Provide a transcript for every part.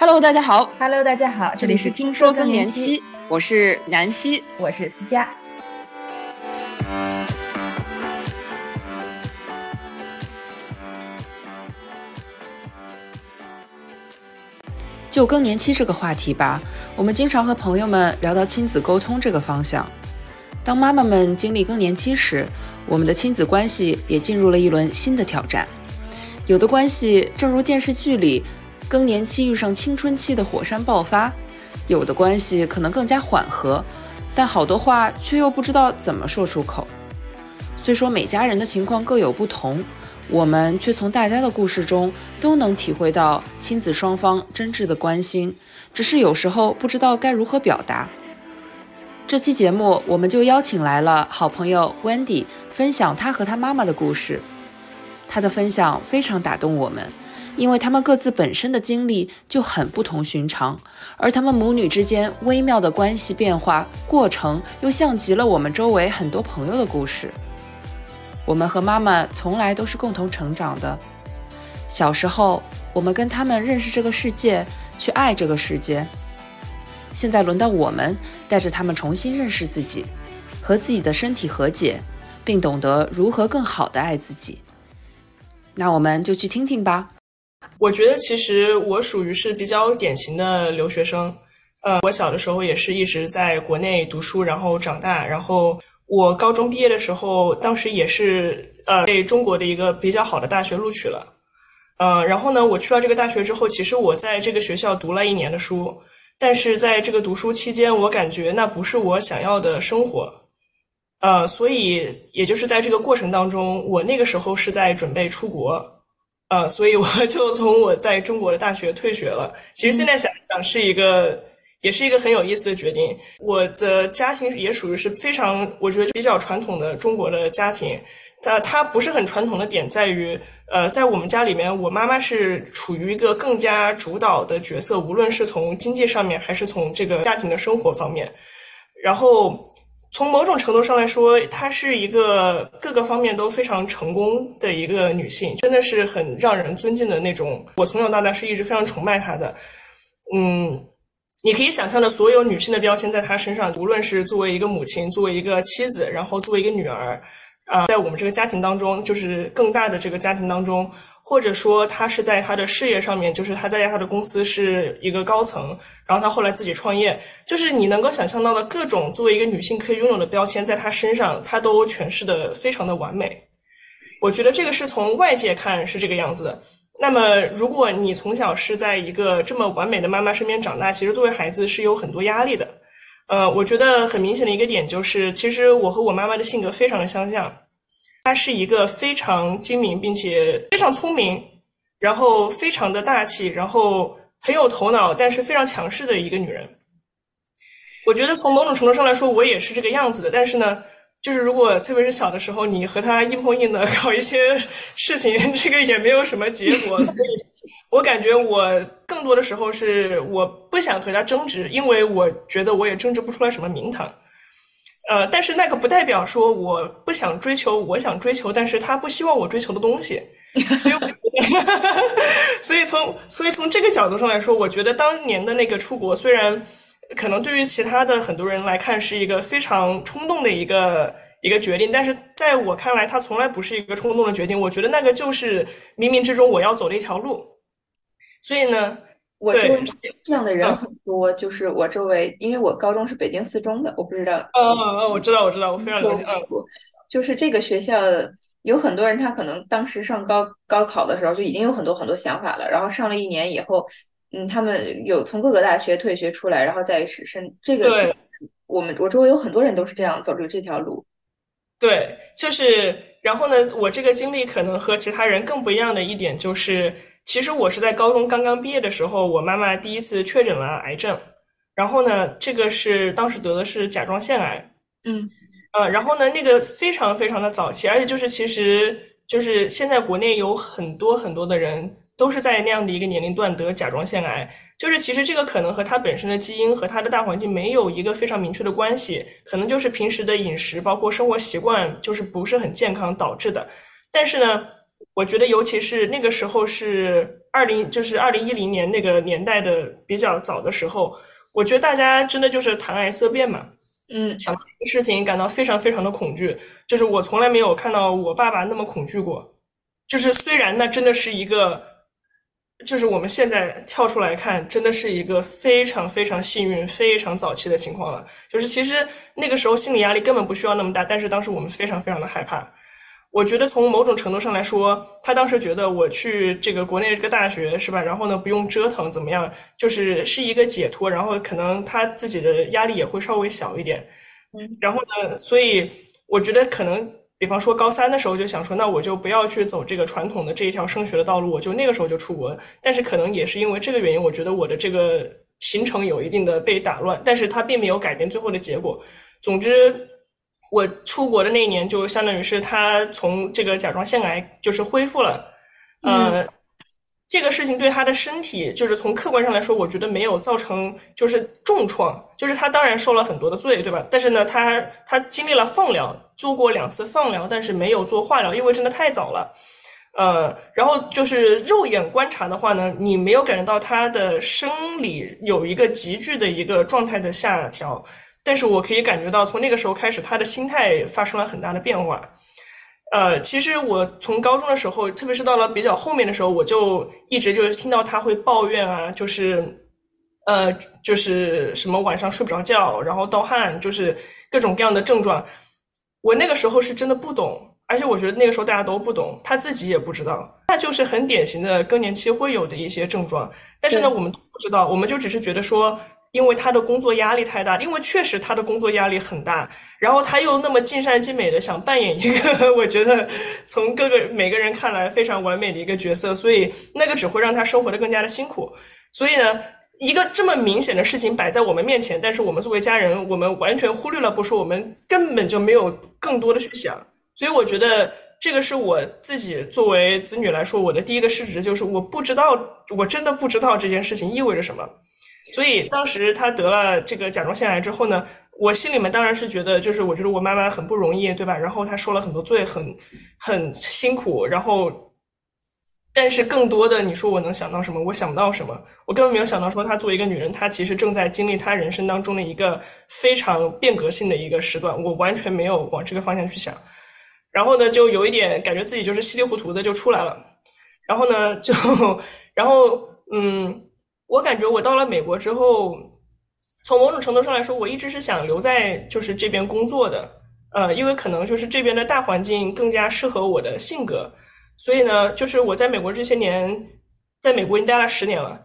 Hello，大家好。Hello，大家好，这里是听说更年期，我是南希，我是思佳。就更年期这个话题吧，我们经常和朋友们聊到亲子沟通这个方向。当妈妈们经历更年期时，我们的亲子关系也进入了一轮新的挑战。有的关系正如电视剧里更年期遇上青春期的火山爆发，有的关系可能更加缓和，但好多话却又不知道怎么说出口。虽说每家人的情况各有不同，我们却从大家的故事中都能体会到亲子双方真挚的关心，只是有时候不知道该如何表达。这期节目，我们就邀请来了好朋友 Wendy 分享她和她妈妈的故事。她的分享非常打动我们，因为他们各自本身的经历就很不同寻常，而他们母女之间微妙的关系变化过程，又像极了我们周围很多朋友的故事。我们和妈妈从来都是共同成长的。小时候，我们跟他们认识这个世界，去爱这个世界。现在轮到我们带着他们重新认识自己，和自己的身体和解，并懂得如何更好的爱自己。那我们就去听听吧。我觉得其实我属于是比较典型的留学生。呃，我小的时候也是一直在国内读书，然后长大。然后我高中毕业的时候，当时也是呃被中国的一个比较好的大学录取了。呃，然后呢，我去到这个大学之后，其实我在这个学校读了一年的书。但是在这个读书期间，我感觉那不是我想要的生活，呃，所以也就是在这个过程当中，我那个时候是在准备出国，呃，所以我 就从我在中国的大学退学了。其实现在想想是一个，也是一个很有意思的决定。我的家庭也属于是非常，我觉得比较传统的中国的家庭。它它不是很传统的点在于，呃，在我们家里面，我妈妈是处于一个更加主导的角色，无论是从经济上面，还是从这个家庭的生活方面。然后从某种程度上来说，她是一个各个方面都非常成功的一个女性，真的是很让人尊敬的那种。我从小到大是一直非常崇拜她的。嗯，你可以想象的所有女性的标签在她身上，无论是作为一个母亲，作为一个妻子，然后作为一个女儿。啊，在我们这个家庭当中，就是更大的这个家庭当中，或者说他是在他的事业上面，就是他在他的公司是一个高层，然后他后来自己创业，就是你能够想象到的各种作为一个女性可以拥有的标签，在他身上，他都诠释的非常的完美。我觉得这个是从外界看是这个样子的。那么，如果你从小是在一个这么完美的妈妈身边长大，其实作为孩子是有很多压力的。呃，我觉得很明显的一个点就是，其实我和我妈妈的性格非常的相像。她是一个非常精明并且非常聪明，然后非常的大气，然后很有头脑，但是非常强势的一个女人。我觉得从某种程度上来说，我也是这个样子的。但是呢，就是如果特别是小的时候，你和她硬碰硬的搞一些事情，这个也没有什么结果。所以我感觉我更多的时候是我不想和她争执，因为我觉得我也争执不出来什么名堂。呃，但是那个不代表说我不想追求，我想追求，但是他不希望我追求的东西，所以，所以从所以从这个角度上来说，我觉得当年的那个出国，虽然可能对于其他的很多人来看是一个非常冲动的一个一个决定，但是在我看来，它从来不是一个冲动的决定。我觉得那个就是冥冥之中我要走的一条路。所以呢。我周围这样的人很多，就是我周围，因为我高中是北京四中的，我不知道。嗯嗯嗯，我知道，我知道，我非常了解。就是这个学校有很多人，他可能当时上高高考的时候就已经有很多很多想法了，然后上了一年以后，嗯，他们有从各个大学退学出来，然后再是申这个。我们我周围有很多人都是这样走着这条路。对，就是然后呢，我这个经历可能和其他人更不一样的一点就是。其实我是在高中刚刚毕业的时候，我妈妈第一次确诊了癌症，然后呢，这个是当时得的是甲状腺癌，嗯，呃，然后呢，那个非常非常的早期，而且就是其实就是现在国内有很多很多的人都是在那样的一个年龄段得甲状腺癌，就是其实这个可能和他本身的基因和他的大环境没有一个非常明确的关系，可能就是平时的饮食包括生活习惯就是不是很健康导致的，但是呢。我觉得，尤其是那个时候是二零就是二零一零年那个年代的比较早的时候，我觉得大家真的就是谈癌色变嘛，嗯，想这个事情感到非常非常的恐惧，就是我从来没有看到我爸爸那么恐惧过，就是虽然那真的是一个，就是我们现在跳出来看，真的是一个非常非常幸运、非常早期的情况了，就是其实那个时候心理压力根本不需要那么大，但是当时我们非常非常的害怕。我觉得从某种程度上来说，他当时觉得我去这个国内这个大学是吧？然后呢，不用折腾怎么样，就是是一个解脱，然后可能他自己的压力也会稍微小一点。嗯，然后呢，所以我觉得可能，比方说高三的时候就想说，那我就不要去走这个传统的这一条升学的道路，我就那个时候就出国。但是可能也是因为这个原因，我觉得我的这个行程有一定的被打乱，但是它并没有改变最后的结果。总之。我出国的那一年，就相当于是他从这个甲状腺癌就是恢复了，呃，这个事情对他的身体，就是从客观上来说，我觉得没有造成就是重创，就是他当然受了很多的罪，对吧？但是呢，他他经历了放疗，做过两次放疗，但是没有做化疗，因为真的太早了，呃，然后就是肉眼观察的话呢，你没有感觉到他的生理有一个急剧的一个状态的下调。但是我可以感觉到，从那个时候开始，他的心态发生了很大的变化。呃，其实我从高中的时候，特别是到了比较后面的时候，我就一直就是听到他会抱怨啊，就是，呃，就是什么晚上睡不着觉，然后盗汗，就是各种各样的症状。我那个时候是真的不懂，而且我觉得那个时候大家都不懂，他自己也不知道，那就是很典型的更年期会有的一些症状。但是呢，我们都不知道，我们就只是觉得说。因为他的工作压力太大，因为确实他的工作压力很大，然后他又那么尽善尽美的想扮演一个，我觉得从各个每个人看来非常完美的一个角色，所以那个只会让他生活的更加的辛苦。所以呢，一个这么明显的事情摆在我们面前，但是我们作为家人，我们完全忽略了不说，我们根本就没有更多的去想。所以我觉得这个是我自己作为子女来说，我的第一个失职就是我不知道，我真的不知道这件事情意味着什么。所以当时他得了这个甲状腺癌之后呢，我心里面当然是觉得，就是我觉得我妈妈很不容易，对吧？然后她受了很多罪，很很辛苦。然后，但是更多的，你说我能想到什么？我想不到什么。我根本没有想到说，她作为一个女人，她其实正在经历她人生当中的一个非常变革性的一个时段。我完全没有往这个方向去想。然后呢，就有一点感觉自己就是稀里糊涂的就出来了。然后呢，就 然后嗯。我感觉我到了美国之后，从某种程度上来说，我一直是想留在就是这边工作的，呃，因为可能就是这边的大环境更加适合我的性格，所以呢，就是我在美国这些年，在美国已经待了十年了，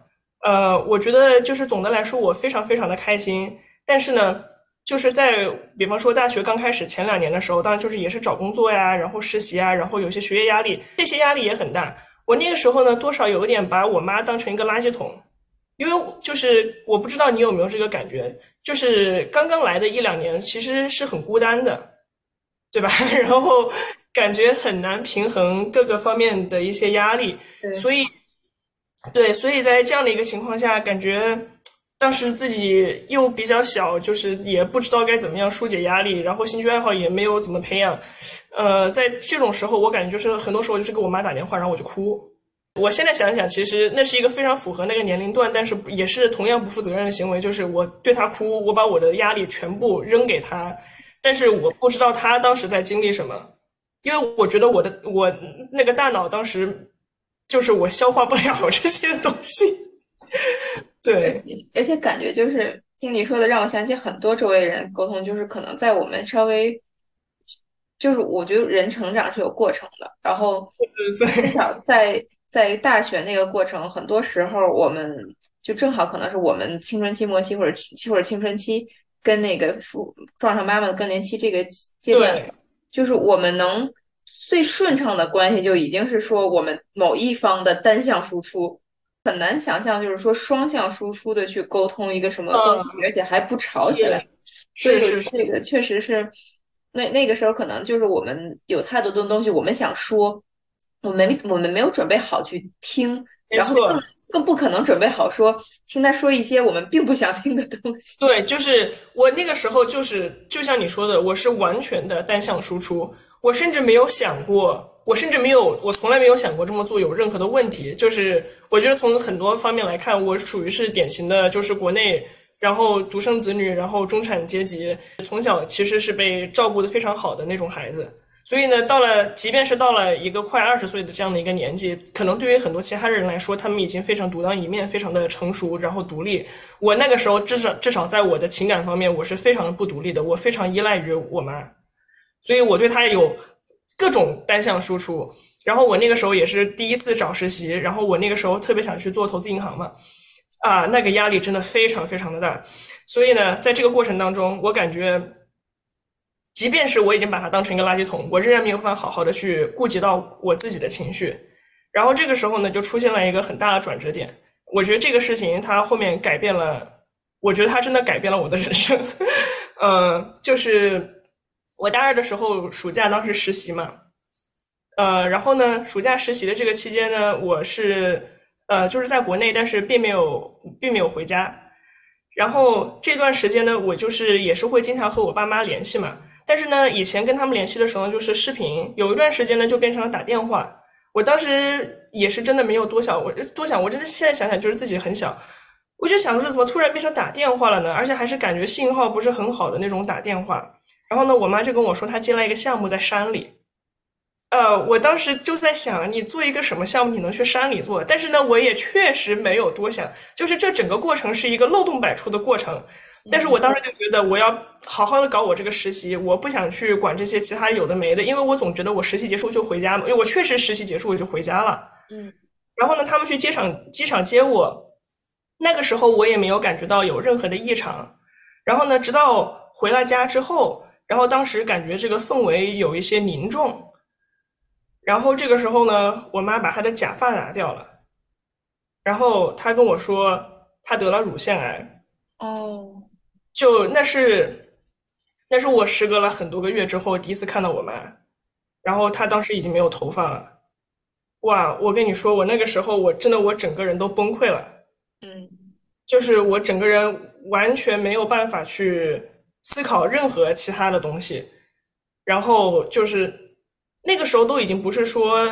呃，我觉得就是总的来说我非常非常的开心，但是呢，就是在比方说大学刚开始前两年的时候，当然就是也是找工作呀，然后实习啊，然后有些学业压力，这些压力也很大，我那个时候呢，多少有一点把我妈当成一个垃圾桶。因为就是我不知道你有没有这个感觉，就是刚刚来的一两年其实是很孤单的，对吧？然后感觉很难平衡各个方面的一些压力，所以对，所以在这样的一个情况下，感觉当时自己又比较小，就是也不知道该怎么样疏解压力，然后兴趣爱好也没有怎么培养，呃，在这种时候，我感觉就是很多时候就是给我妈打电话，然后我就哭。我现在想想，其实那是一个非常符合那个年龄段，但是也是同样不负责任的行为。就是我对他哭，我把我的压力全部扔给他，但是我不知道他当时在经历什么，因为我觉得我的我那个大脑当时就是我消化不了这些东西。对，而且感觉就是听你说的，让我想起很多周围人沟通，就是可能在我们稍微，就是我觉得人成长是有过程的，然后至少在。在大学那个过程，很多时候我们就正好可能是我们青春期末期或者或者青春期跟那个父撞上妈妈的更年期这个阶段，就是我们能最顺畅的关系就已经是说我们某一方的单向输出，很难想象就是说双向输出的去沟通一个什么东西，而且还不吵起来。所以这个确实是那那个时候可能就是我们有太多的东西我们想说。我们，我们没有准备好去听，然后更更不可能准备好说听他说一些我们并不想听的东西。对，就是我那个时候就是就像你说的，我是完全的单向输出，我甚至没有想过我甚至没有，我从来没有想过这么做有任何的问题。就是我觉得从很多方面来看，我属于是典型的，就是国内，然后独生子女，然后中产阶级，从小其实是被照顾的非常好的那种孩子。所以呢，到了即便是到了一个快二十岁的这样的一个年纪，可能对于很多其他人来说，他们已经非常独当一面，非常的成熟，然后独立。我那个时候至少至少在我的情感方面，我是非常的不独立的，我非常依赖于我妈，所以我对她有各种单向输出。然后我那个时候也是第一次找实习，然后我那个时候特别想去做投资银行嘛，啊，那个压力真的非常非常的大。所以呢，在这个过程当中，我感觉。即便是我已经把它当成一个垃圾桶，我仍然没有办法好好的去顾及到我自己的情绪。然后这个时候呢，就出现了一个很大的转折点。我觉得这个事情它后面改变了，我觉得它真的改变了我的人生。呃，就是我大二的时候暑假当时实习嘛，呃，然后呢，暑假实习的这个期间呢，我是呃就是在国内，但是并没有并没有回家。然后这段时间呢，我就是也是会经常和我爸妈联系嘛。但是呢，以前跟他们联系的时候就是视频，有一段时间呢就变成了打电话。我当时也是真的没有多想，我多想，我真的现在想想就是自己很小，我就想说怎么突然变成打电话了呢？而且还是感觉信号不是很好的那种打电话。然后呢，我妈就跟我说她接了一个项目在山里。呃，我当时就在想，你做一个什么项目，你能去山里做？但是呢，我也确实没有多想，就是这整个过程是一个漏洞百出的过程。但是我当时就觉得我要好好的搞我这个实习，我不想去管这些其他有的没的，因为我总觉得我实习结束就回家嘛，因为我确实实习结束我就回家了。嗯，然后呢，他们去机场机场接我，那个时候我也没有感觉到有任何的异常。然后呢，直到回了家之后，然后当时感觉这个氛围有一些凝重。然后这个时候呢，我妈把她的假发拿掉了，然后她跟我说她得了乳腺癌。哦。就那是，那是我时隔了很多个月之后第一次看到我妈，然后她当时已经没有头发了，哇！我跟你说，我那个时候我真的我整个人都崩溃了，嗯，就是我整个人完全没有办法去思考任何其他的东西，然后就是那个时候都已经不是说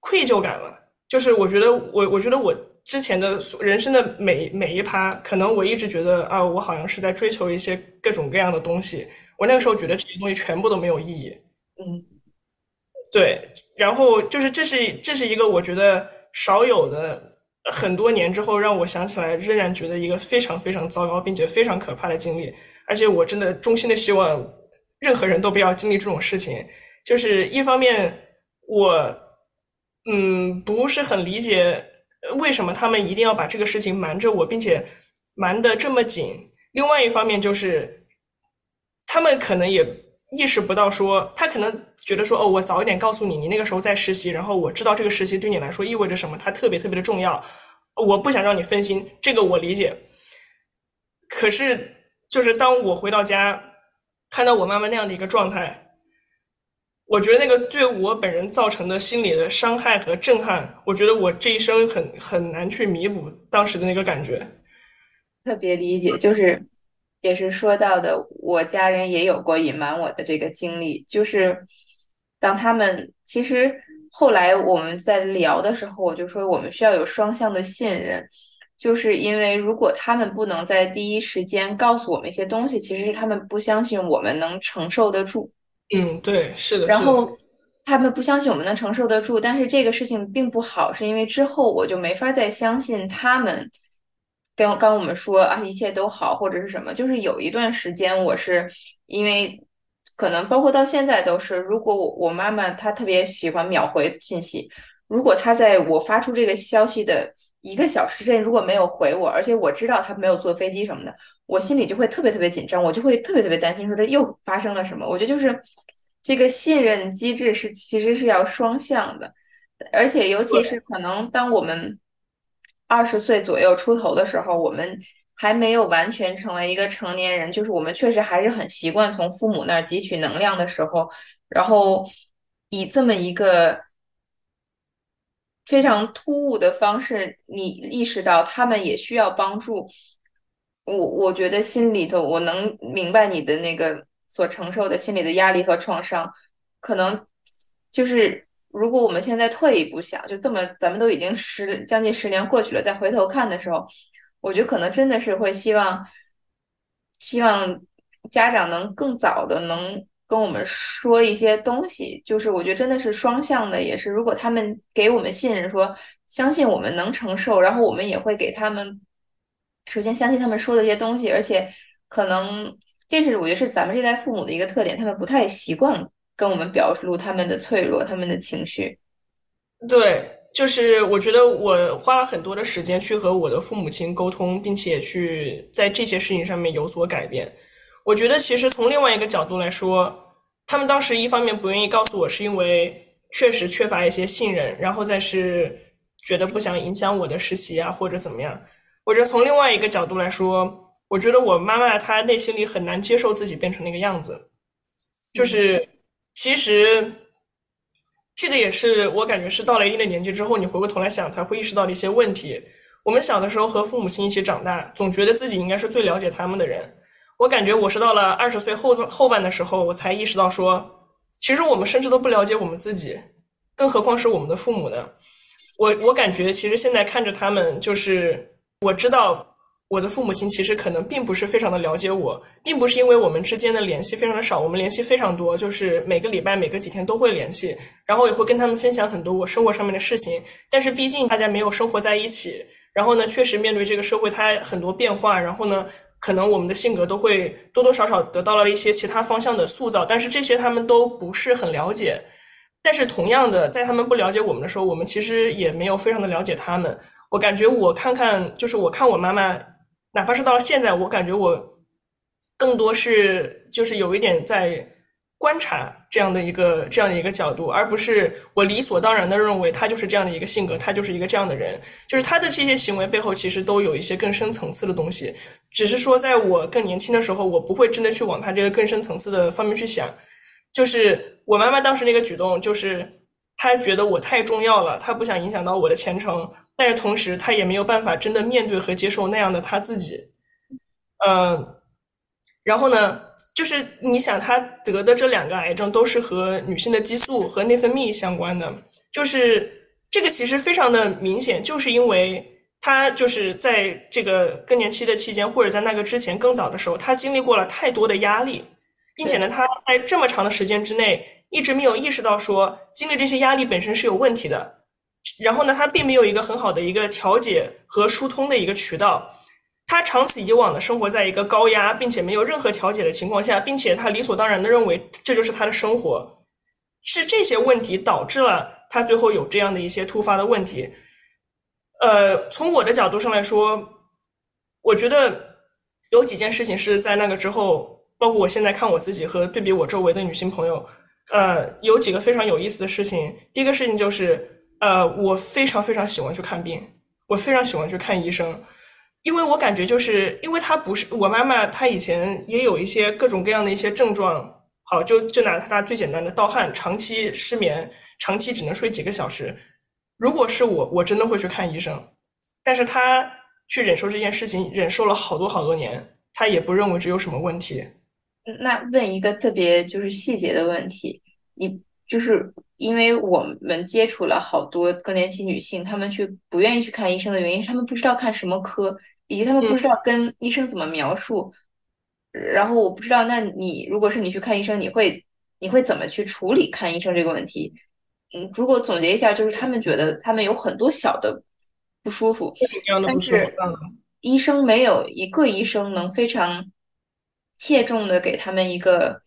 愧疚感了，就是我觉得我我觉得我。之前的人生的每每一趴，可能我一直觉得啊，我好像是在追求一些各种各样的东西。我那个时候觉得这些东西全部都没有意义。嗯，对。然后就是这是这是一个我觉得少有的很多年之后让我想起来仍然觉得一个非常非常糟糕并且非常可怕的经历。而且我真的衷心的希望任何人都不要经历这种事情。就是一方面我嗯不是很理解。为什么他们一定要把这个事情瞒着我，并且瞒得这么紧？另外一方面就是，他们可能也意识不到，说他可能觉得说，哦，我早一点告诉你，你那个时候在实习，然后我知道这个实习对你来说意味着什么，它特别特别的重要，我不想让你分心，这个我理解。可是，就是当我回到家，看到我妈妈那样的一个状态。我觉得那个对我本人造成的心理的伤害和震撼，我觉得我这一生很很难去弥补当时的那个感觉。特别理解，就是也是说到的，我家人也有过隐瞒我的这个经历，就是当他们其实后来我们在聊的时候，我就说我们需要有双向的信任，就是因为如果他们不能在第一时间告诉我们一些东西，其实是他们不相信我们能承受得住。嗯，对，是的。然后他们不相信我们能承受得住，但是这个事情并不好，是因为之后我就没法再相信他们。刚刚我们说啊，一切都好或者是什么，就是有一段时间我是因为可能包括到现在都是，如果我我妈妈她特别喜欢秒回信息，如果她在我发出这个消息的一个小时之内如果没有回我，而且我知道她没有坐飞机什么的。我心里就会特别特别紧张，我就会特别特别担心，说他又发生了什么。我觉得就是这个信任机制是其实是要双向的，而且尤其是可能当我们二十岁左右出头的时候，我们还没有完全成为一个成年人，就是我们确实还是很习惯从父母那儿汲取能量的时候，然后以这么一个非常突兀的方式，你意识到他们也需要帮助。我我觉得心里头，我能明白你的那个所承受的心理的压力和创伤，可能就是如果我们现在退一步想，就这么，咱们都已经十将近十年过去了，再回头看的时候，我觉得可能真的是会希望，希望家长能更早的能跟我们说一些东西。就是我觉得真的是双向的，也是如果他们给我们信任，说相信我们能承受，然后我们也会给他们，首先相信他们说的这些东西，而且可能这是我觉得是咱们这代父母的一个特点，他们不太习惯。跟我们表露他们的脆弱，他们的情绪。对，就是我觉得我花了很多的时间去和我的父母亲沟通，并且去在这些事情上面有所改变。我觉得其实从另外一个角度来说，他们当时一方面不愿意告诉我，是因为确实缺乏一些信任，然后再是觉得不想影响我的实习啊，或者怎么样。我觉得从另外一个角度来说，我觉得我妈妈她内心里很难接受自己变成那个样子，就是。其实，这个也是我感觉是到了一定的年纪之后，你回过头来想才会意识到的一些问题。我们小的时候和父母亲一起长大，总觉得自己应该是最了解他们的人。我感觉我是到了二十岁后后半的时候，我才意识到说，其实我们甚至都不了解我们自己，更何况是我们的父母呢？我我感觉其实现在看着他们，就是我知道。我的父母亲其实可能并不是非常的了解我，并不是因为我们之间的联系非常的少，我们联系非常多，就是每个礼拜、每个几天都会联系，然后也会跟他们分享很多我生活上面的事情。但是毕竟大家没有生活在一起，然后呢，确实面对这个社会它很多变化，然后呢，可能我们的性格都会多多少少得到了一些其他方向的塑造，但是这些他们都不是很了解。但是同样的，在他们不了解我们的时候，我们其实也没有非常的了解他们。我感觉我看看，就是我看我妈妈。哪怕是到了现在，我感觉我更多是就是有一点在观察这样的一个这样的一个角度，而不是我理所当然的认为他就是这样的一个性格，他就是一个这样的人。就是他的这些行为背后，其实都有一些更深层次的东西。只是说，在我更年轻的时候，我不会真的去往他这个更深层次的方面去想。就是我妈妈当时那个举动，就是他觉得我太重要了，他不想影响到我的前程。但是同时，他也没有办法真的面对和接受那样的他自己，嗯，然后呢，就是你想他得的这两个癌症都是和女性的激素和内分泌相关的，就是这个其实非常的明显，就是因为他就是在这个更年期的期间，或者在那个之前更早的时候，他经历过了太多的压力，并且呢，他在这么长的时间之内一直没有意识到说经历这些压力本身是有问题的。然后呢，他并没有一个很好的一个调节和疏通的一个渠道，他长此以往的生活在一个高压并且没有任何调节的情况下，并且他理所当然的认为这就是他的生活，是这些问题导致了他最后有这样的一些突发的问题。呃，从我的角度上来说，我觉得有几件事情是在那个之后，包括我现在看我自己和对比我周围的女性朋友，呃，有几个非常有意思的事情。第一个事情就是。呃，我非常非常喜欢去看病，我非常喜欢去看医生，因为我感觉就是因为他不是我妈妈，她以前也有一些各种各样的一些症状。好，就就拿她最简单的盗汗，长期失眠，长期只能睡几个小时。如果是我，我真的会去看医生。但是她去忍受这件事情，忍受了好多好多年，她也不认为这有什么问题。那问一个特别就是细节的问题，你就是。因为我们接触了好多更年期女性，她们去不愿意去看医生的原因是她们不知道看什么科，以及她们不知道跟医生怎么描述。然后我不知道，那你如果是你去看医生，你会你会怎么去处理看医生这个问题？嗯，如果总结一下，就是他们觉得他们有很多小的不舒服，但是医生没有一个医生能非常切中的给他们一个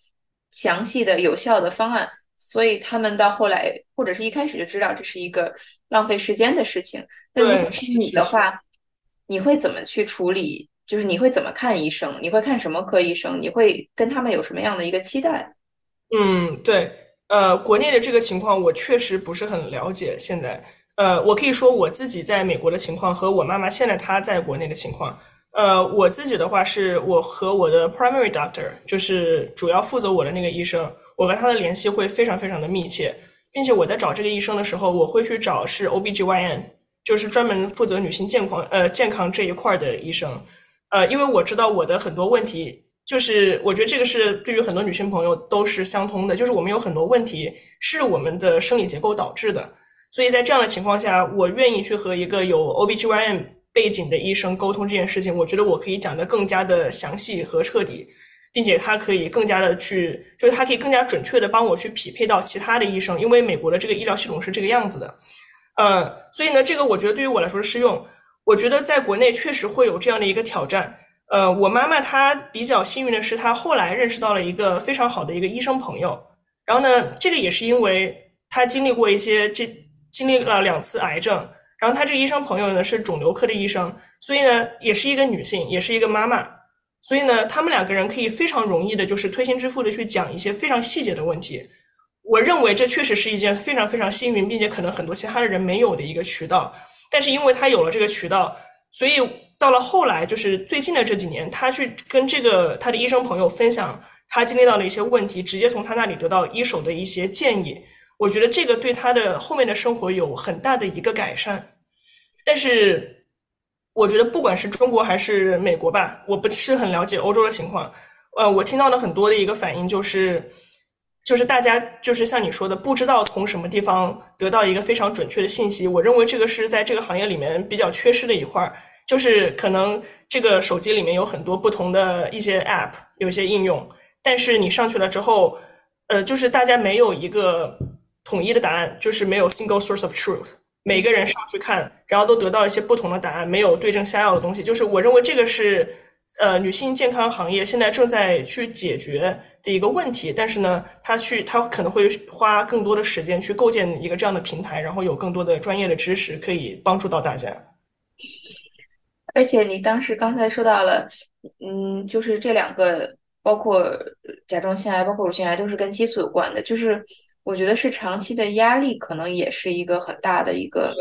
详细的有效的方案。所以他们到后来，或者是一开始就知道这是一个浪费时间的事情。那如果是你的话，你会怎么去处理？就是你会怎么看医生？你会看什么科医生？你会跟他们有什么样的一个期待？嗯，对，呃，国内的这个情况我确实不是很了解。现在，呃，我可以说我自己在美国的情况和我妈妈现在她在国内的情况。呃，我自己的话是我和我的 primary doctor，就是主要负责我的那个医生。我和他的联系会非常非常的密切，并且我在找这个医生的时候，我会去找是 OBGYN，就是专门负责女性健康呃健康这一块的医生，呃，因为我知道我的很多问题就是我觉得这个是对于很多女性朋友都是相通的，就是我们有很多问题是我们的生理结构导致的，所以在这样的情况下，我愿意去和一个有 OBGYN 背景的医生沟通这件事情，我觉得我可以讲得更加的详细和彻底，并且他可以更加的去，就是他可以更加准确的帮我去匹配到其他的医生，因为美国的这个医疗系统是这个样子的，呃，所以呢，这个我觉得对于我来说适用。我觉得在国内确实会有这样的一个挑战。呃，我妈妈她比较幸运的是，她后来认识到了一个非常好的一个医生朋友。然后呢，这个也是因为她经历过一些，这经历了两次癌症。然后他这个医生朋友呢是肿瘤科的医生，所以呢也是一个女性，也是一个妈妈。所以呢，他们两个人可以非常容易的，就是推心置腹的去讲一些非常细节的问题。我认为这确实是一件非常非常幸运，并且可能很多其他的人没有的一个渠道。但是因为他有了这个渠道，所以。到了后来，就是最近的这几年，他去跟这个他的医生朋友分享他经历到的一些问题，直接从他那里得到一手的一些建议。我觉得这个对他的后面的生活有很大的一个改善。但是，我觉得不管是中国还是美国吧，我不是很了解欧洲的情况。呃，我听到的很多的一个反应就是，就是大家就是像你说的，不知道从什么地方得到一个非常准确的信息。我认为这个是在这个行业里面比较缺失的一块儿。就是可能这个手机里面有很多不同的一些 App，有一些应用，但是你上去了之后，呃，就是大家没有一个统一的答案，就是没有 single source of truth，每个人上去看，然后都得到一些不同的答案，没有对症下药的东西。就是我认为这个是呃女性健康行业现在正在去解决的一个问题，但是呢，他去他可能会花更多的时间去构建一个这样的平台，然后有更多的专业的知识可以帮助到大家。而且你当时刚才说到了，嗯，就是这两个，包括甲状腺癌，包括乳腺癌，都是跟激素有关的。就是我觉得是长期的压力，可能也是一个很大的一个，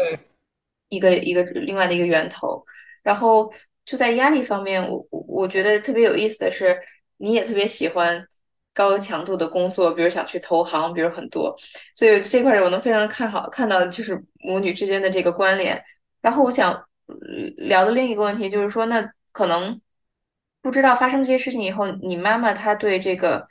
一个一个另外的一个源头。然后就在压力方面，我我我觉得特别有意思的是，你也特别喜欢高强度的工作，比如想去投行，比如很多。所以这块我能非常看好看到就是母女之间的这个关联。然后我想。聊的另一个问题就是说，那可能不知道发生这些事情以后，你妈妈她对这个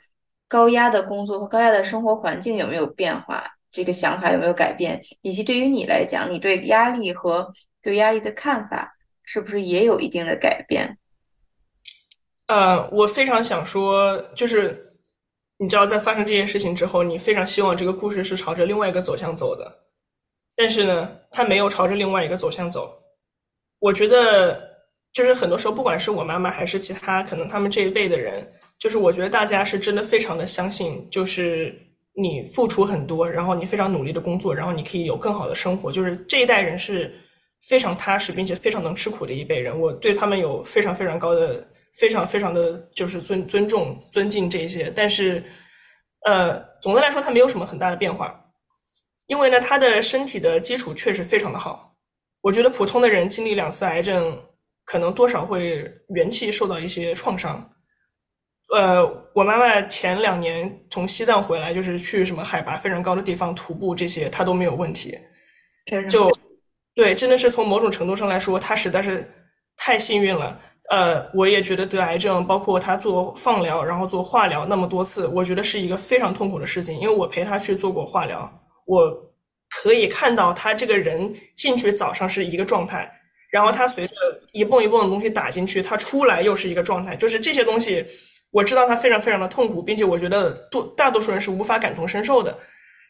高压的工作和高压的生活环境有没有变化？这个想法有没有改变？以及对于你来讲，你对压力和对压力的看法是不是也有一定的改变？呃，我非常想说，就是你知道，在发生这件事情之后，你非常希望这个故事是朝着另外一个走向走的，但是呢，它没有朝着另外一个走向走。我觉得，就是很多时候，不管是我妈妈还是其他可能他们这一辈的人，就是我觉得大家是真的非常的相信，就是你付出很多，然后你非常努力的工作，然后你可以有更好的生活。就是这一代人是非常踏实，并且非常能吃苦的一辈人，我对他们有非常非常高的、非常非常的就是尊尊重、尊敬这些。但是，呃，总的来说，他没有什么很大的变化，因为呢，他的身体的基础确实非常的好。我觉得普通的人经历两次癌症，可能多少会元气受到一些创伤。呃，我妈妈前两年从西藏回来，就是去什么海拔非常高的地方徒步，这些她都没有问题。就对，真的是从某种程度上来说，她实在是太幸运了。呃，我也觉得得癌症，包括她做放疗，然后做化疗那么多次，我觉得是一个非常痛苦的事情。因为我陪她去做过化疗，我。可以看到她这个人进去早上是一个状态，然后她随着一泵一泵的东西打进去，她出来又是一个状态。就是这些东西，我知道他非常非常的痛苦，并且我觉得多大多数人是无法感同身受的。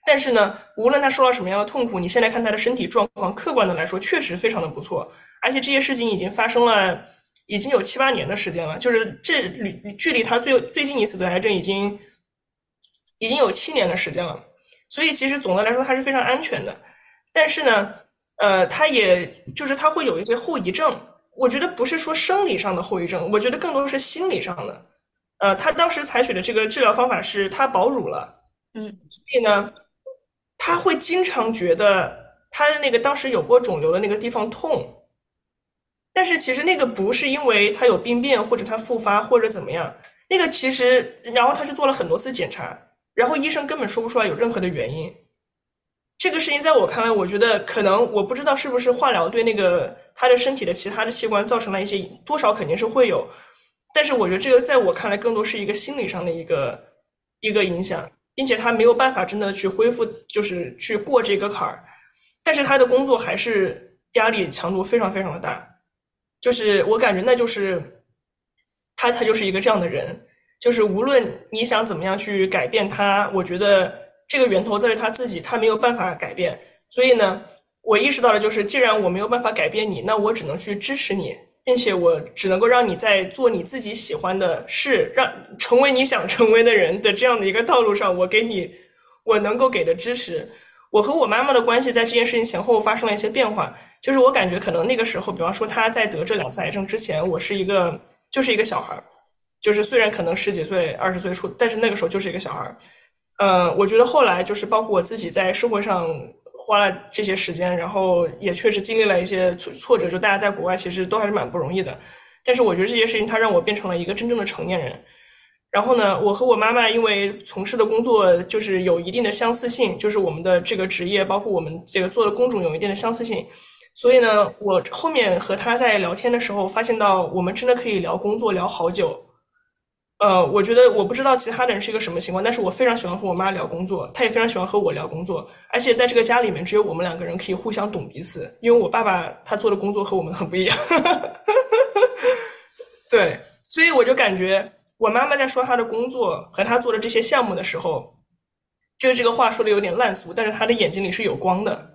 但是呢，无论他受到什么样的痛苦，你现在看他的身体状况，客观的来说确实非常的不错。而且这些事情已经发生了，已经有七八年的时间了。就是这离距离他最最近一次得癌症已经已经有七年的时间了。所以其实总的来说还是非常安全的，但是呢，呃，他也就是他会有一些后遗症。我觉得不是说生理上的后遗症，我觉得更多的是心理上的。呃，他当时采取的这个治疗方法是他保乳了，嗯，所以呢，他会经常觉得他的那个当时有过肿瘤的那个地方痛，但是其实那个不是因为他有病变或者他复发或者怎么样，那个其实然后他去做了很多次检查。然后医生根本说不出来有任何的原因，这个事情在我看来，我觉得可能我不知道是不是化疗对那个他的身体的其他的器官造成了一些多少肯定是会有，但是我觉得这个在我看来，更多是一个心理上的一个一个影响，并且他没有办法真的去恢复，就是去过这个坎儿。但是他的工作还是压力强度非常非常的大，就是我感觉那就是他他就是一个这样的人，就是无论你想怎么样去改变他，我觉得这个源头在于他自己，他没有办法改变。所以呢，我意识到了，就是既然我没有办法改变你，那我只能去支持你，并且我只能够让你在做你自己喜欢的事，让成为你想成为的人的这样的一个道路上，我给你我能够给的支持。我和我妈妈的关系在这件事情前后发生了一些变化，就是我感觉可能那个时候，比方说她在得这两次癌症之前，我是一个就是一个小孩儿，就是虽然可能十几岁、二十岁出，但是那个时候就是一个小孩儿。嗯，我觉得后来就是包括我自己在社会上花了这些时间，然后也确实经历了一些挫挫折，就大家在国外其实都还是蛮不容易的。但是我觉得这些事情它让我变成了一个真正的成年人。然后呢，我和我妈妈因为从事的工作就是有一定的相似性，就是我们的这个职业，包括我们这个做的工种有一定的相似性，所以呢，我后面和她在聊天的时候，发现到我们真的可以聊工作聊好久。呃，我觉得我不知道其他的人是一个什么情况，但是我非常喜欢和我妈聊工作，她也非常喜欢和我聊工作，而且在这个家里面只有我们两个人可以互相懂彼此，因为我爸爸他做的工作和我们很不一样。对，所以我就感觉。我妈妈在说她的工作和她做的这些项目的时候，就是这个话说的有点烂俗，但是她的眼睛里是有光的。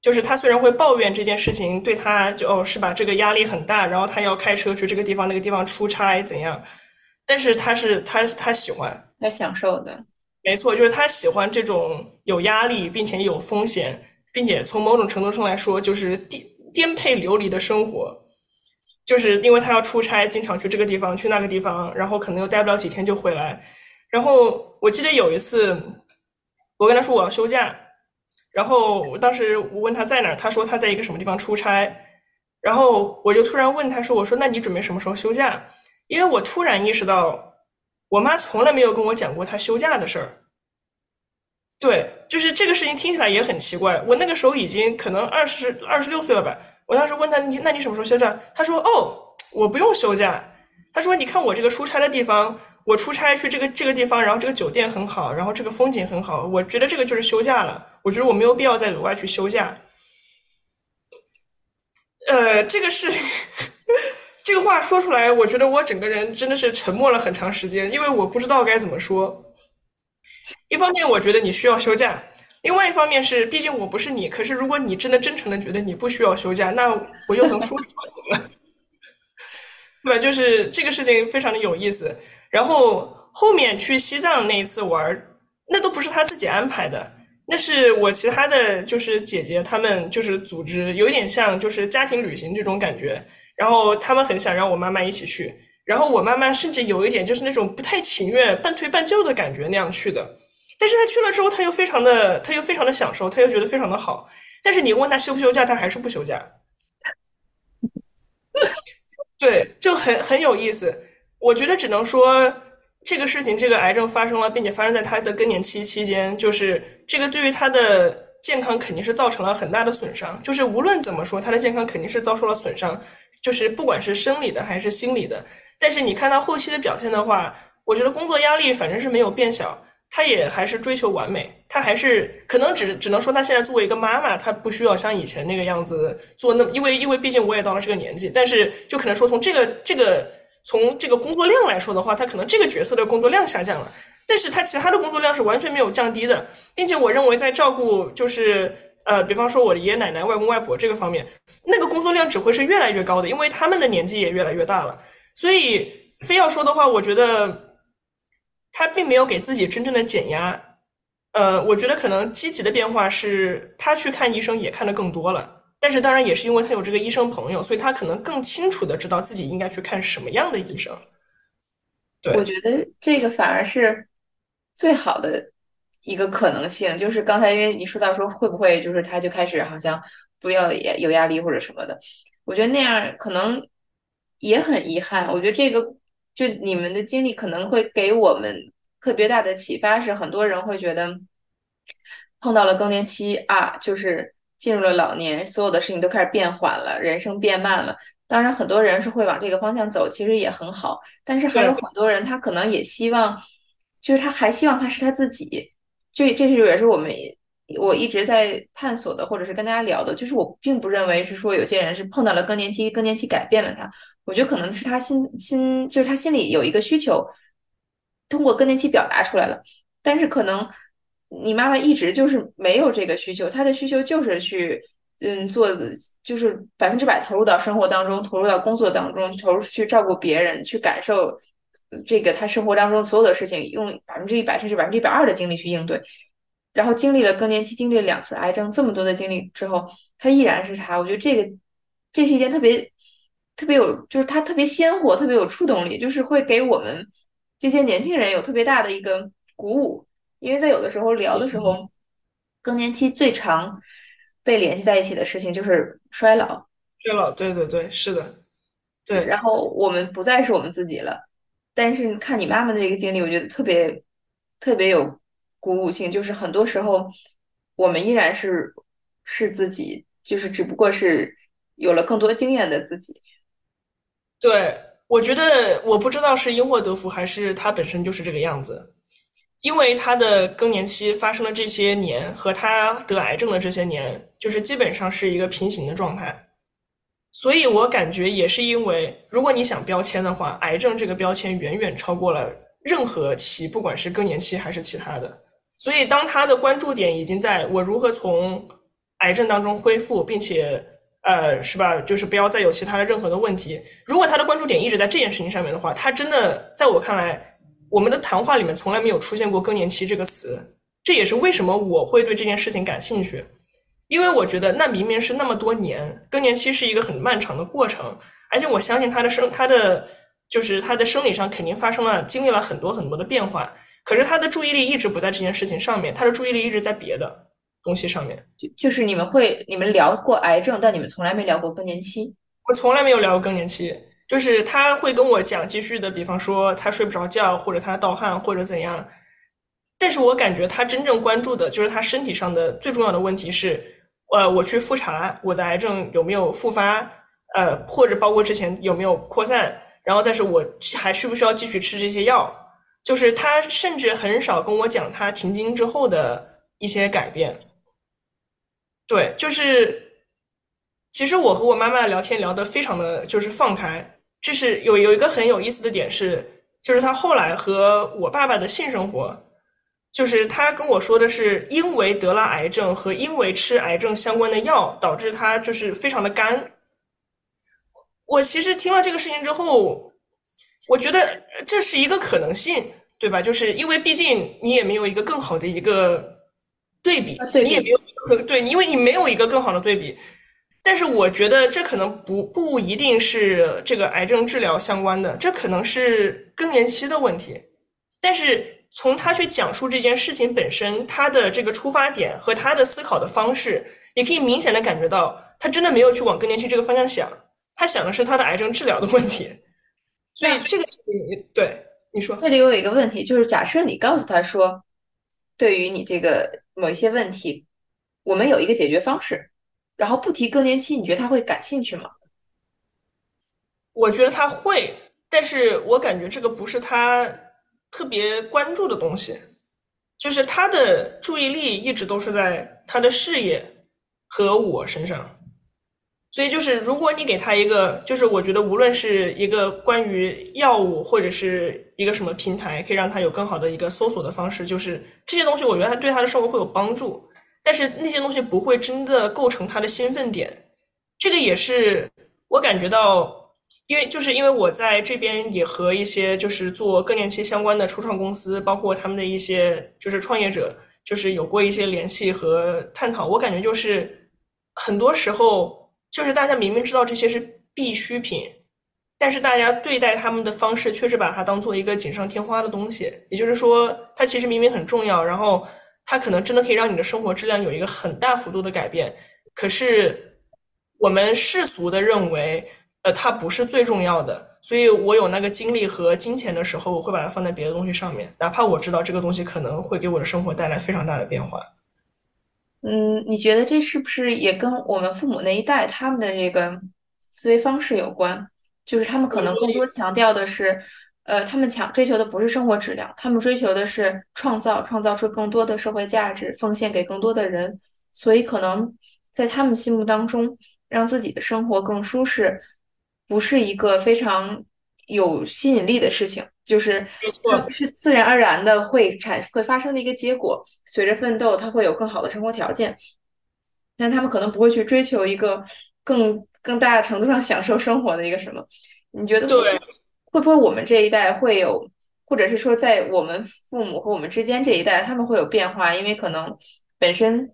就是她虽然会抱怨这件事情对她就是吧，这个压力很大，然后她要开车去这个地方那个地方出差怎样，但是他是他他喜欢，他享受的，没错，就是他喜欢这种有压力并且有风险，并且从某种程度上来说就是颠颠沛流离的生活。就是因为他要出差，经常去这个地方，去那个地方，然后可能又待不了几天就回来。然后我记得有一次，我跟他说我要休假，然后当时我问他在哪儿，他说他在一个什么地方出差。然后我就突然问他说：“我说那你准备什么时候休假？”因为我突然意识到，我妈从来没有跟我讲过她休假的事儿。对，就是这个事情听起来也很奇怪。我那个时候已经可能二十二十六岁了吧。我当时问他，你那你什么时候休假？他说，哦，我不用休假。他说，你看我这个出差的地方，我出差去这个这个地方，然后这个酒店很好，然后这个风景很好，我觉得这个就是休假了。我觉得我没有必要再额外去休假。呃，这个事情，这个话说出来，我觉得我整个人真的是沉默了很长时间，因为我不知道该怎么说。一方面，我觉得你需要休假。另外一方面是，毕竟我不是你。可是如果你真的真诚的觉得你不需要休假，那我又能说什么？对吧？就是这个事情非常的有意思。然后后面去西藏那一次玩，那都不是他自己安排的，那是我其他的就是姐姐他们就是组织，有点像就是家庭旅行这种感觉。然后他们很想让我妈妈一起去，然后我妈妈甚至有一点就是那种不太情愿、半推半就的感觉那样去的。但是他去了之后，他又非常的，他又非常的享受，他又觉得非常的好。但是你问他休不休假，他还是不休假。对，就很很有意思。我觉得只能说这个事情，这个癌症发生了，并且发生在他的更年期期间，就是这个对于他的健康肯定是造成了很大的损伤。就是无论怎么说，他的健康肯定是遭受了损伤，就是不管是生理的还是心理的。但是你看他后期的表现的话，我觉得工作压力反正是没有变小。她也还是追求完美，她还是可能只只能说她现在作为一个妈妈，她不需要像以前那个样子做那么，因为因为毕竟我也到了这个年纪，但是就可能说从这个这个从这个工作量来说的话，她可能这个角色的工作量下降了，但是她其他的工作量是完全没有降低的，并且我认为在照顾就是呃，比方说我的爷爷奶奶、外公外婆这个方面，那个工作量只会是越来越高的，因为他们的年纪也越来越大了，所以非要说的话，我觉得。他并没有给自己真正的减压，呃，我觉得可能积极的变化是他去看医生也看的更多了，但是当然也是因为他有这个医生朋友，所以他可能更清楚的知道自己应该去看什么样的医生。对，我觉得这个反而是最好的一个可能性，就是刚才因为你说到说会不会就是他就开始好像不要也有压力或者什么的，我觉得那样可能也很遗憾。我觉得这个。就你们的经历可能会给我们特别大的启发，是很多人会觉得碰到了更年期啊，就是进入了老年，所有的事情都开始变缓了，人生变慢了。当然，很多人是会往这个方向走，其实也很好。但是还有很多人，他可能也希望，就是他还希望他是他自己。这这是也是我们我一直在探索的，或者是跟大家聊的。就是我并不认为是说有些人是碰到了更年期，更年期改变了他。我觉得可能是他心心，就是他心里有一个需求，通过更年期表达出来了。但是可能你妈妈一直就是没有这个需求，她的需求就是去。嗯，做就是百分之百投入到生活当中，投入到工作当中，投入去照顾别人，去感受这个他生活当中所有的事情，用百分之一百甚至百分之一百二的精力去应对。然后经历了更年期，经历了两次癌症，这么多的经历之后，他依然是他。我觉得这个这是一件特别特别有，就是他特别鲜活，特别有触动力，就是会给我们这些年轻人有特别大的一个鼓舞。因为在有的时候聊的时候，更年期最长。被联系在一起的事情就是衰老，衰老，对对对，是的，对。然后我们不再是我们自己了，但是看你妈妈的这个经历，我觉得特别特别有鼓舞性。就是很多时候我们依然是是自己，就是只不过是有了更多经验的自己。对，我觉得我不知道是因祸得福，还是他本身就是这个样子。因为他的更年期发生的这些年和他得癌症的这些年，就是基本上是一个平行的状态，所以我感觉也是因为，如果你想标签的话，癌症这个标签远远超过了任何期，不管是更年期还是其他的。所以当他的关注点已经在我如何从癌症当中恢复，并且呃，是吧，就是不要再有其他的任何的问题。如果他的关注点一直在这件事情上面的话，他真的在我看来。我们的谈话里面从来没有出现过更年期这个词，这也是为什么我会对这件事情感兴趣，因为我觉得那明明是那么多年，更年期是一个很漫长的过程，而且我相信他的生，他的就是他的生理上肯定发生了，经历了很多很多的变化，可是他的注意力一直不在这件事情上面，他的注意力一直在别的东西上面。就就是你们会你们聊过癌症，但你们从来没聊过更年期。我从来没有聊过更年期。就是他会跟我讲继续的，比方说他睡不着觉，或者他盗汗，或者怎样。但是我感觉他真正关注的就是他身体上的最重要的问题是，呃，我去复查我的癌症有没有复发，呃，或者包括之前有没有扩散，然后再是我还需不需要继续吃这些药。就是他甚至很少跟我讲他停经之后的一些改变。对，就是其实我和我妈妈聊天聊得非常的就是放开。这是有有一个很有意思的点是，就是他后来和我爸爸的性生活，就是他跟我说的是，因为得了癌症和因为吃癌症相关的药，导致他就是非常的干。我其实听了这个事情之后，我觉得这是一个可能性，对吧？就是因为毕竟你也没有一个更好的一个对比，你也没有对，因为你没有一个更好的对比。但是我觉得这可能不不一定是这个癌症治疗相关的，这可能是更年期的问题。但是从他去讲述这件事情本身，他的这个出发点和他的思考的方式，也可以明显的感觉到，他真的没有去往更年期这个方向想，他想的是他的癌症治疗的问题。所以这个事情，对你说，这里我有一个问题，就是假设你告诉他说，对于你这个某一些问题，我们有一个解决方式。然后不提更年期，你觉得他会感兴趣吗？我觉得他会，但是我感觉这个不是他特别关注的东西，就是他的注意力一直都是在他的事业和我身上。所以就是，如果你给他一个，就是我觉得无论是一个关于药物，或者是一个什么平台，可以让他有更好的一个搜索的方式，就是这些东西，我觉得他对他的生活会有帮助。但是那些东西不会真的构成他的兴奋点，这个也是我感觉到，因为就是因为我在这边也和一些就是做更年期相关的初创公司，包括他们的一些就是创业者，就是有过一些联系和探讨。我感觉就是很多时候，就是大家明明知道这些是必需品，但是大家对待他们的方式却是把它当做一个锦上添花的东西。也就是说，它其实明明很重要，然后。它可能真的可以让你的生活质量有一个很大幅度的改变，可是我们世俗的认为，它不是最重要的。所以我有那个精力和金钱的时候，我会把它放在别的东西上面，哪怕我知道这个东西可能会给我的生活带来非常大的变化。嗯，你觉得这是不是也跟我们父母那一代他们的这个思维方式有关，就是他们可能更多强调的是，呃，他们强追求的不是生活质量，他们追求的是创造，创造出更多的社会价值，奉献给更多的人。所以可能在他们心目当中，让自己的生活更舒适，不是一个非常有吸引力的事情，就是是自然而然的会产会发生的一个结果。随着奋斗，他会有更好的生活条件。但他们可能不会去追求一个更更大程度上享受生活的一个什么？你觉得对？会不会我们这一代会有，或者是说在我们父母和我们之间这一代，他们会有变化？因为可能本身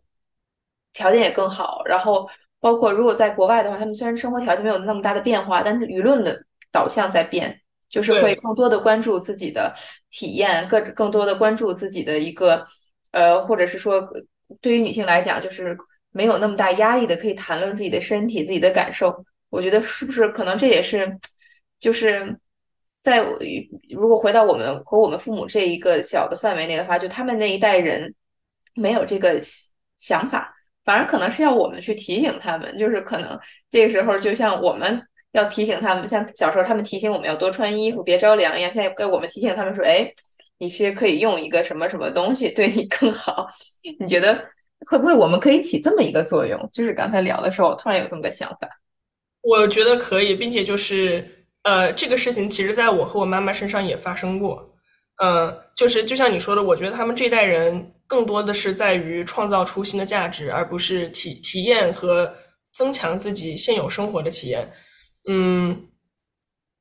条件也更好，然后包括如果在国外的话，他们虽然生活条件没有那么大的变化，但是舆论的导向在变，就是会更多的关注自己的体验，更更多的关注自己的一个呃，或者是说对于女性来讲，就是。没有那么大压力的，可以谈论自己的身体、自己的感受。我觉得是不是可能这也是，就是在如果回到我们和我们父母这一个小的范围内的话，就他们那一代人没有这个想法，反而可能是要我们去提醒他们。就是可能这个时候，就像我们要提醒他们，像小时候他们提醒我们要多穿衣服、别着凉一样，现在该我们提醒他们说：“哎，你是可以用一个什么什么东西对你更好。”你觉得？会不会我们可以起这么一个作用？就是刚才聊的时候，我突然有这么个想法。我觉得可以，并且就是呃，这个事情其实在我和我妈妈身上也发生过。嗯，就是就像你说的，我觉得他们这代人更多的是在于创造出新的价值，而不是体体验和增强自己现有生活的体验。嗯，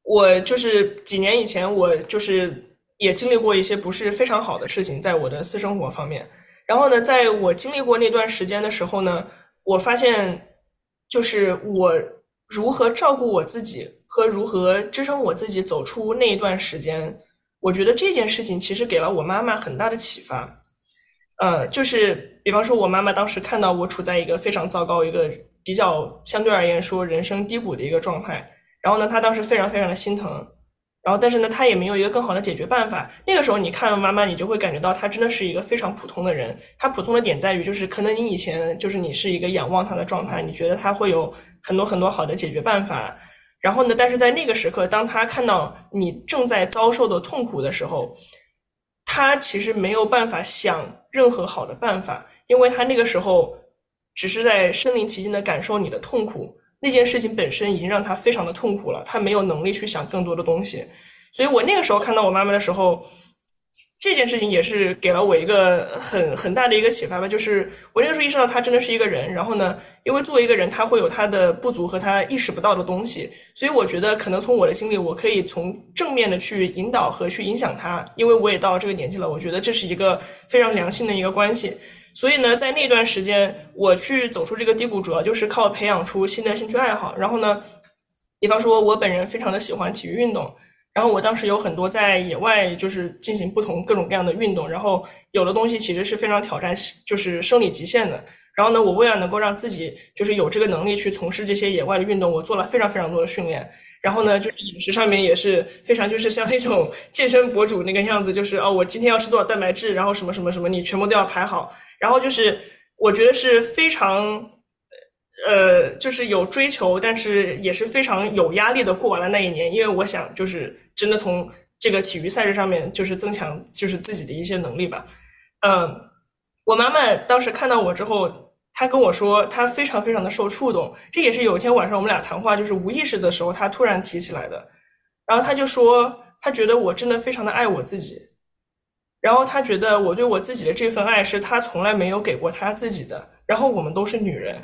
我就是几年以前，我就是也经历过一些不是非常好的事情，在我的私生活方面。然后呢，在我经历过那段时间的时候呢，我发现，就是我如何照顾我自己和如何支撑我自己走出那一段时间，我觉得这件事情其实给了我妈妈很大的启发。呃，就是比方说，我妈妈当时看到我处在一个非常糟糕、一个比较相对而言说人生低谷的一个状态，然后呢，她当时非常非常的心疼。然后，但是呢，她也没有一个更好的解决办法。那个时候，你看妈妈，你就会感觉到她真的是一个非常普通的人。她普通的点在于，就是可能你以前就是你是一个仰望她的状态，你觉得她会有很多很多好的解决办法。然后呢，但是在那个时刻，当她看到你正在遭受的痛苦的时候，他其实没有办法想任何好的办法，因为他那个时候只是在身临其境的感受你的痛苦。那件事情本身已经让他非常的痛苦了，他没有能力去想更多的东西，所以我那个时候看到我妈妈的时候，这件事情也是给了我一个很很大的一个启发吧，就是我那个时候意识到他真的是一个人，然后呢，因为作为一个人，他会有他的不足和他意识不到的东西，所以我觉得可能从我的经历，我可以从正面的去引导和去影响他，因为我也到了这个年纪了，我觉得这是一个非常良性的一个关系。所以呢，在那段时间，我去走出这个低谷，主要就是靠培养出新的兴趣爱好。然后呢，比方说，我本人非常的喜欢体育运动，然后我当时有很多在野外就是进行不同各种各样的运动，然后有的东西其实是非常挑战，就是生理极限的。然后呢，我为了能够让自己就是有这个能力去从事这些野外的运动，我做了非常非常多的训练。然后呢，就是饮食上面也是非常，就是像那种 健身博主那个样子，就是哦，我今天要吃多少蛋白质，然后什么什么什么，你全部都要排好。然后就是我觉得是非常，呃，就是有追求，但是也是非常有压力的过完了那一年。因为我想，就是真的从这个体育赛事上面，就是增强就是自己的一些能力吧。嗯，我妈妈当时看到我之后。她跟我说，她非常非常的受触动。这也是有一天晚上我们俩谈话，就是无意识的时候，她突然提起来的。然后她就说，她觉得我真的非常的爱我自己。然后她觉得我对我自己的这份爱是她从来没有给过她自己的。然后我们都是女人，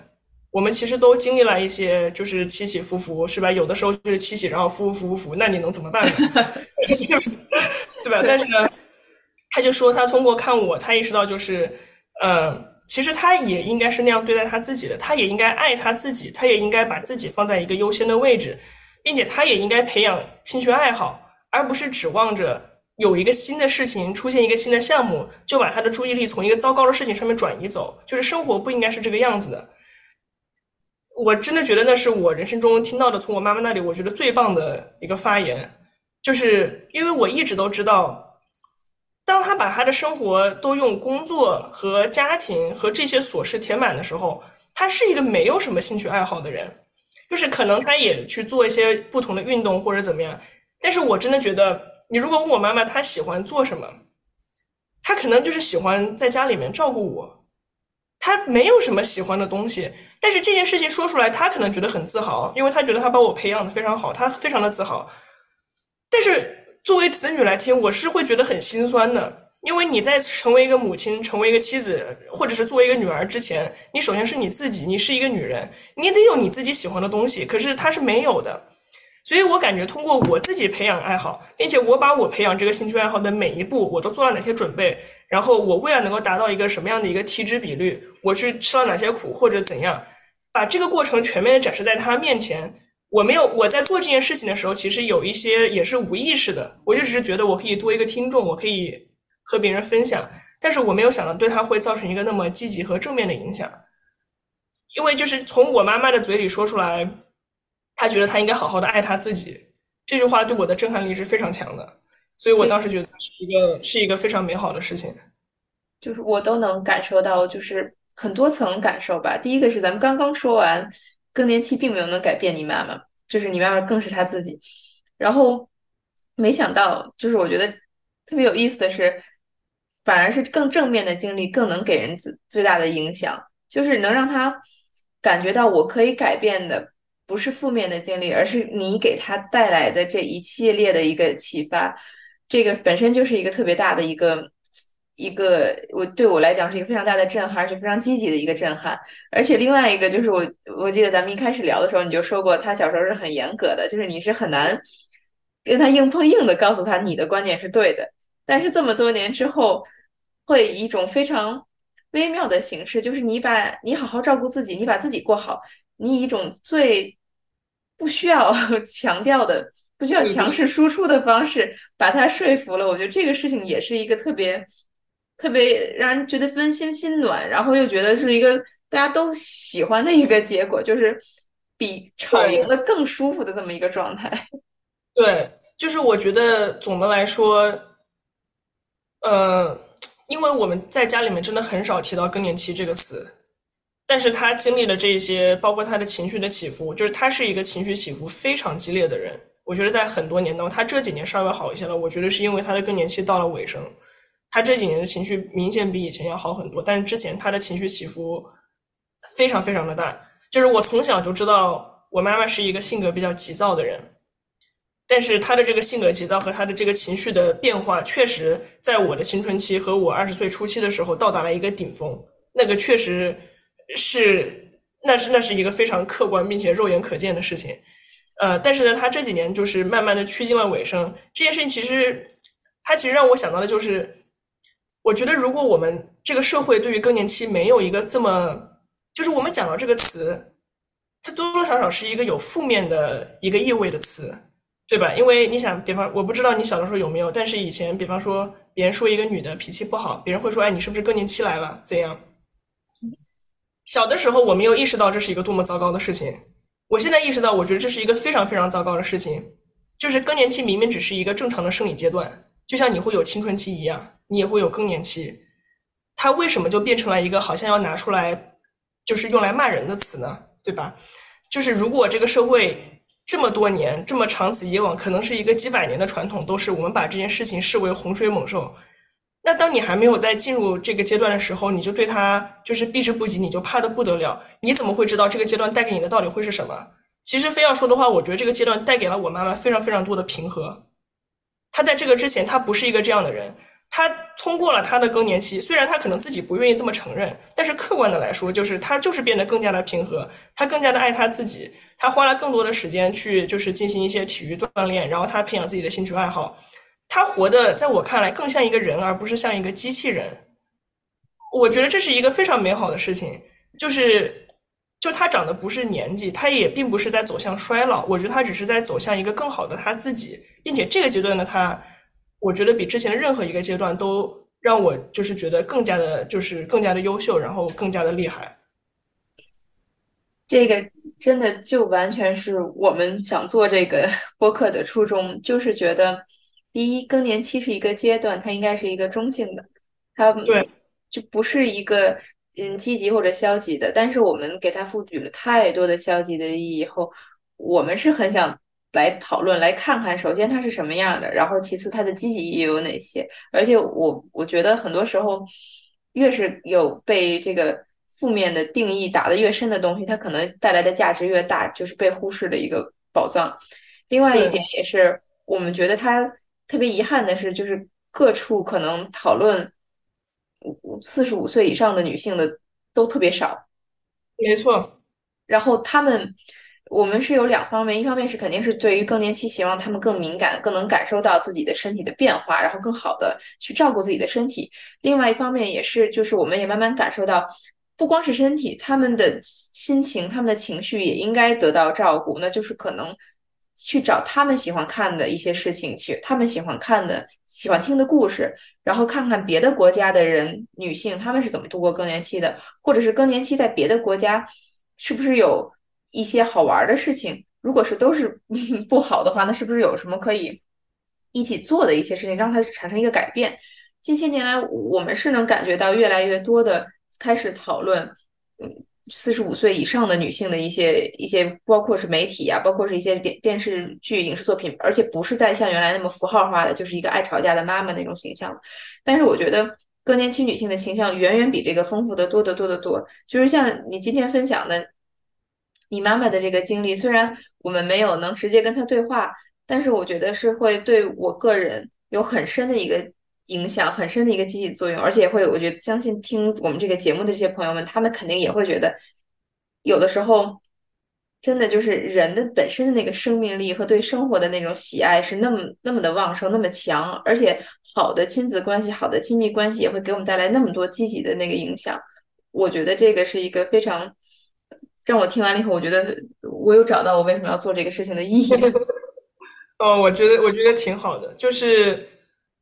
我们其实都经历了一些就是起起伏伏，是吧？有的时候就是起起，然后伏伏伏伏，那你能怎么办呢？对吧？但是呢，他就说他通过看我，他意识到就是，嗯。其实他也应该是那样对待他自己的，他也应该爱他自己，他也应该把自己放在一个优先的位置，并且他也应该培养兴趣爱好，而不是指望着有一个新的事情出现一个新的项目就把他的注意力从一个糟糕的事情上面转移走。就是生活不应该是这个样子的。我真的觉得那是我人生中听到的从我妈妈那里我觉得最棒的一个发言，就是因为我一直都知道。当他把他的生活都用工作和家庭和这些琐事填满的时候，他是一个没有什么兴趣爱好的人。就是可能他也去做一些不同的运动或者怎么样。但是我真的觉得，你如果问我妈妈她喜欢做什么，她可能就是喜欢在家里面照顾我，他没有什么喜欢的东西。但是这件事情说出来，他可能觉得很自豪，因为他觉得他把我培养的非常好，他非常的自豪。但是作为子女来听，我是会觉得很心酸的，因为你在成为一个母亲、成为一个妻子，或者是作为一个女儿之前，你首先是你自己，你是一个女人，你得有你自己喜欢的东西，可是他是没有的。所以我感觉通过我自己培养爱好，并且我把我培养这个兴趣爱好的每一步，我都做了哪些准备，然后我为了能够达到一个什么样的一个体脂比率，我去吃了哪些苦或者怎样，把这个过程全面的展示在他面前。我没有我在做这件事情的时候，其实有一些也是无意识的，我就只是觉得我可以多一个听众，我可以和别人分享，但是我没有想到对他会造成一个那么积极和正面的影响，因为就是从我妈妈的嘴里说出来。她觉得她应该好好的爱她自己，这句话对我的震撼力是非常强的，所以我当时觉得是一个是一个非常美好的事情，就是我都能感受到，就是很多层感受吧。第一个是咱们刚刚说完，更年期并没有能改变你妈妈，就是你妈妈更是她自己。然后没想到，就是我觉得特别有意思的是，反而是更正面的经历更能给人最最大的影响，就是能让他感觉到我可以改变的。不是负面的经历，而是你给他带来的这一系列的一个启发，这个本身就是一个特别大的一个一个我对我来讲是一个非常大的震撼，而且非常积极的一个震撼。而且另外一个就是我我记得咱们一开始聊的时候，你就说过他小时候是很严格的，就是你是很难跟他硬碰硬的告诉他你的观点是对的。但是这么多年之后，会以一种非常微妙的形式，就是你把你好好照顾自己，你把自己过好，你以一种最不需要 强调的，不需要强势输出的方式把他说服了。我觉得这个事情也是一个特别特别让人觉得温馨心暖，然后又觉得是一个大家都喜欢的一个结果，就是比吵赢了更舒服的这么一个状态。对，就是我觉得总的来说，呃，因为我们在家里面真的很少提到更年期这个词。但是他经历了这些，包括他的情绪的起伏，就是他是一个情绪起伏非常激烈的人。我觉得在很多年当中，他这几年稍微好一些了。我觉得是因为他的更年期到了尾声，他这几年的情绪明显比以前要好很多。但是之前他的情绪起伏非常非常的大。就是我从小就知道我妈妈是一个性格比较急躁的人，但是她的这个性格急躁和她的这个情绪的变化，确实在我的青春期和我二十岁初期的时候到达了一个顶峰。那个确实。是，那是那是一个非常客观并且肉眼可见的事情，呃，但是呢，他这几年就是慢慢的趋近了尾声。这件事情其实，他其实让我想到的就是，我觉得如果我们这个社会对于更年期没有一个这么，就是我们讲到这个词，它多多少少是一个有负面的一个意味的词，对吧？因为你想，比方我不知道你小的时候有没有，但是以前，比方说别人说一个女的脾气不好，别人会说，哎，你是不是更年期来了？怎样？小的时候我没有意识到这是一个多么糟糕的事情，我现在意识到，我觉得这是一个非常非常糟糕的事情。就是更年期明明只是一个正常的生理阶段，就像你会有青春期一样，你也会有更年期，它为什么就变成了一个好像要拿出来就是用来骂人的词呢？对吧？就是如果这个社会这么多年这么长此以往，可能是一个几百年的传统，都是我们把这件事情视为洪水猛兽。那当你还没有在进入这个阶段的时候，你就对他就是避之不及，你就怕的不得了。你怎么会知道这个阶段带给你的到底会是什么？其实非要说的话，我觉得这个阶段带给了我妈妈非常非常多的平和。她在这个之前，她不是一个这样的人。他通过了他的更年期，虽然他可能自己不愿意这么承认，但是客观的来说，就是他就是变得更加的平和，他更加的爱他自己，他花了更多的时间去就是进行一些体育锻炼，然后他培养自己的兴趣爱好。他活的，在我看来更像一个人，而不是像一个机器人。我觉得这是一个非常美好的事情，就是，就他长得不是年纪，他也并不是在走向衰老。我觉得他只是在走向一个更好的他自己，并且这个阶段的他，我觉得比之前任何一个阶段都让我就是觉得更加的，就是更加的优秀，然后更加的厉害。这个真的就完全是我们想做这个 播客的初衷，就是觉得。第一，更年期是一个阶段，它应该是一个中性的，它对，就不是一个嗯积极或者消极的，但是我们给它赋予了太多的消极的意义以后，我们是很想来讨论，来看看，首先它是什么样的，然后其次它的积极意义有哪些。而且我我觉得很多时候，越是有被这个负面的定义打得越深的东西，它可能带来的价值越大，就是被忽视的一个宝藏。另外一点也是，我们觉得它特别遗憾的是，就是各处可能讨论四十五岁以上的女性的都特别少。没错。然后他们，我们是有两方面，一方面是肯定是对于更年期，希望他们更敏感，更能感受到自己的身体的变化，然后更好的去照顾自己的身体。另外一方面也是，就是我们也慢慢感受到，不光是身体，他们的心情、他们的情绪也应该得到照顾。那就是可能。去找他们喜欢看的一些事情，去他们喜欢看的、喜欢听的故事，然后看看别的国家的人女性他们是怎么度过更年期的，或者是更年期在别的国家是不是有一些好玩的事情？如果是都是 不好的话，那是不是有什么可以一起做的一些事情，让它产生一个改变？近些年来，我们是能感觉到越来越多的开始讨论，嗯。四十五岁以上的女性的一些一些，包括是媒体呀，包括是一些电电视剧、影视作品，而且不是在像原来那么符号化的，就是一个爱吵架的妈妈那种形象。但是我觉得更年期女性的形象远远比这个丰富的多得多得多。就是像你今天分享的你妈妈的这个经历，虽然我们没有能直接跟她对话，但是我觉得是会对我个人有很深的一个。影响很深的一个积极作用，而且会，我觉得相信听我们这个节目的这些朋友们，他们肯定也会觉得，有的时候真的就是人的本身的那个生命力和对生活的那种喜爱是那么那么的旺盛，那么强，而且好的亲子关系、好的亲密关系也会给我们带来那么多积极的那个影响。我觉得这个是一个非常让我听完了以后，我觉得我有找到我为什么要做这个事情的意义。哦，我觉得我觉得挺好的，就是。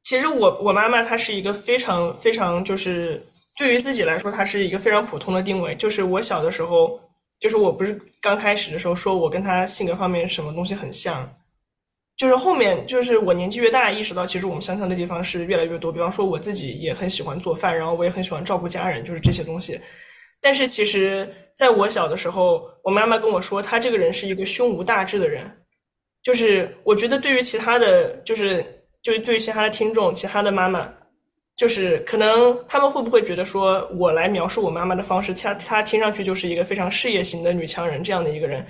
其实我我妈妈她是一个非常非常就是对于自己来说，她是一个非常普通的定位。就是我小的时候，就是我不是刚开始的时候说我跟她性格方面什么东西很像，就是后面就是我年纪越大，意识到其实我们相像的地方是越来越多。比方说我自己也很喜欢做饭，然后我也很喜欢照顾家人，就是这些东西。但是其实在我小的时候，我妈妈跟我说，她这个人是一个胸无大志的人。就是我觉得对于其他的就是。就对于其他的听众，其他的妈妈，就是可能他们会不会觉得说，我来描述我妈妈的方式，她她听上去就是一个非常事业型的女强人这样的一个人，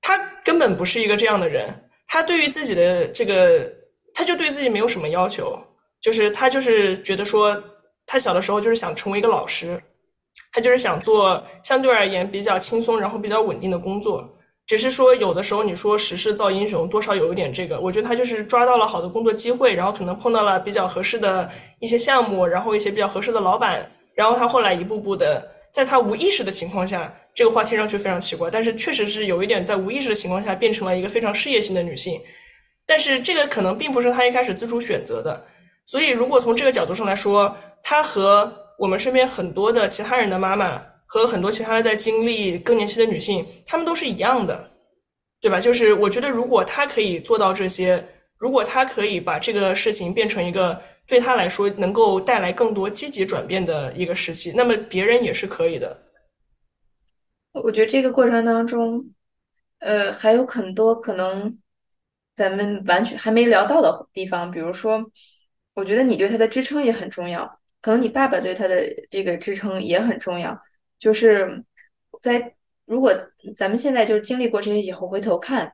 她根本不是一个这样的人。她对于自己的这个，她就对自己没有什么要求，就是她就是觉得说，她小的时候就是想成为一个老师，她就是想做相对而言比较轻松，然后比较稳定的工作。只是说，有的时候你说时势造英雄，多少有一点这个。我觉得他就是抓到了好的工作机会，然后可能碰到了比较合适的一些项目，然后一些比较合适的老板，然后他后来一步步的，在他无意识的情况下，这个话听上去非常奇怪，但是确实是有一点在无意识的情况下变成了一个非常事业性的女性。但是这个可能并不是他一开始自主选择的，所以如果从这个角度上来说，他和我们身边很多的其他人的妈妈。和很多其他的在经历更年期的女性，她们都是一样的，对吧？就是我觉得，如果她可以做到这些，如果她可以把这个事情变成一个对她来说能够带来更多积极转变的一个时期，那么别人也是可以的。我觉得这个过程当中，呃，还有很多可能咱们完全还没聊到的地方，比如说，我觉得你对他的支撑也很重要，可能你爸爸对他的这个支撑也很重要。就是在如果咱们现在就经历过这些以后，回头看，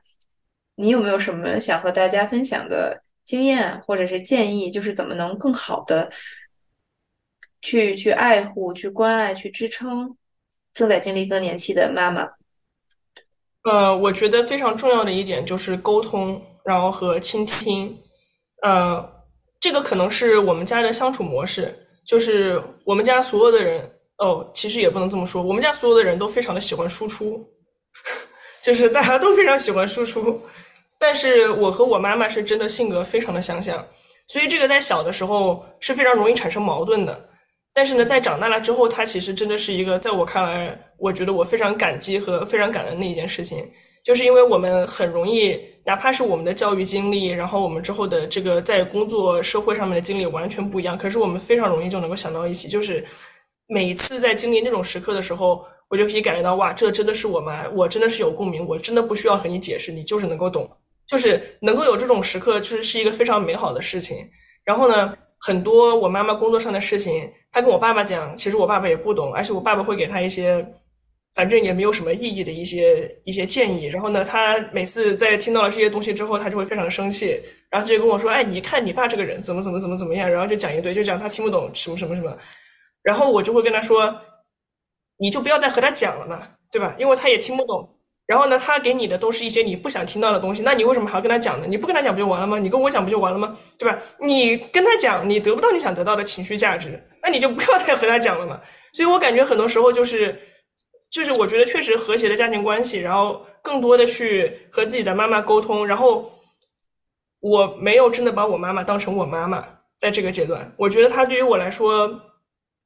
你有没有什么想和大家分享的经验或者是建议？就是怎么能更好的去去爱护、去关爱、去支撑正在经历更年期的妈妈？呃，我觉得非常重要的一点就是沟通，然后和倾听。呃，这个可能是我们家的相处模式，就是我们家所有的人。哦，其实也不能这么说。我们家所有的人都非常的喜欢输出，就是大家都非常喜欢输出。但是我和我妈妈是真的性格非常的相像，所以这个在小的时候是非常容易产生矛盾的。但是呢，在长大了之后，它其实真的是一个在我看来，我觉得我非常感激和非常感恩的一件事情，就是因为我们很容易，哪怕是我们的教育经历，然后我们之后的这个在工作社会上面的经历完全不一样，可是我们非常容易就能够想到一起，就是。每一次在经历那种时刻的时候，我就可以感觉到，哇，这真的是我妈，我真的是有共鸣，我真的不需要和你解释，你就是能够懂，就是能够有这种时刻，就是是一个非常美好的事情。然后呢，很多我妈妈工作上的事情，她跟我爸爸讲，其实我爸爸也不懂，而且我爸爸会给她一些。反正也没有什么意义的一些一些建议，然后呢，他每次在听到了这些东西之后，他就会非常生气，然后就跟我说：“哎，你看你爸这个人怎么怎么怎么怎么样。”然后就讲一堆，就讲他听不懂什么什么什么，然后我就会跟他说：“你就不要再和他讲了嘛，对吧？因为他也听不懂。然后呢，他给你的都是一些你不想听到的东西，那你为什么还要跟他讲呢？你不跟他讲不就完了吗？你跟我讲不就完了吗？对吧？你跟他讲，你得不到你想得到的情绪价值，那你就不要再和他讲了嘛。所以我感觉很多时候就是。就是我觉得确实和谐的家庭关系，然后更多的去和自己的妈妈沟通，然后我没有真的把我妈妈当成我妈妈，在这个阶段，我觉得她对于我来说，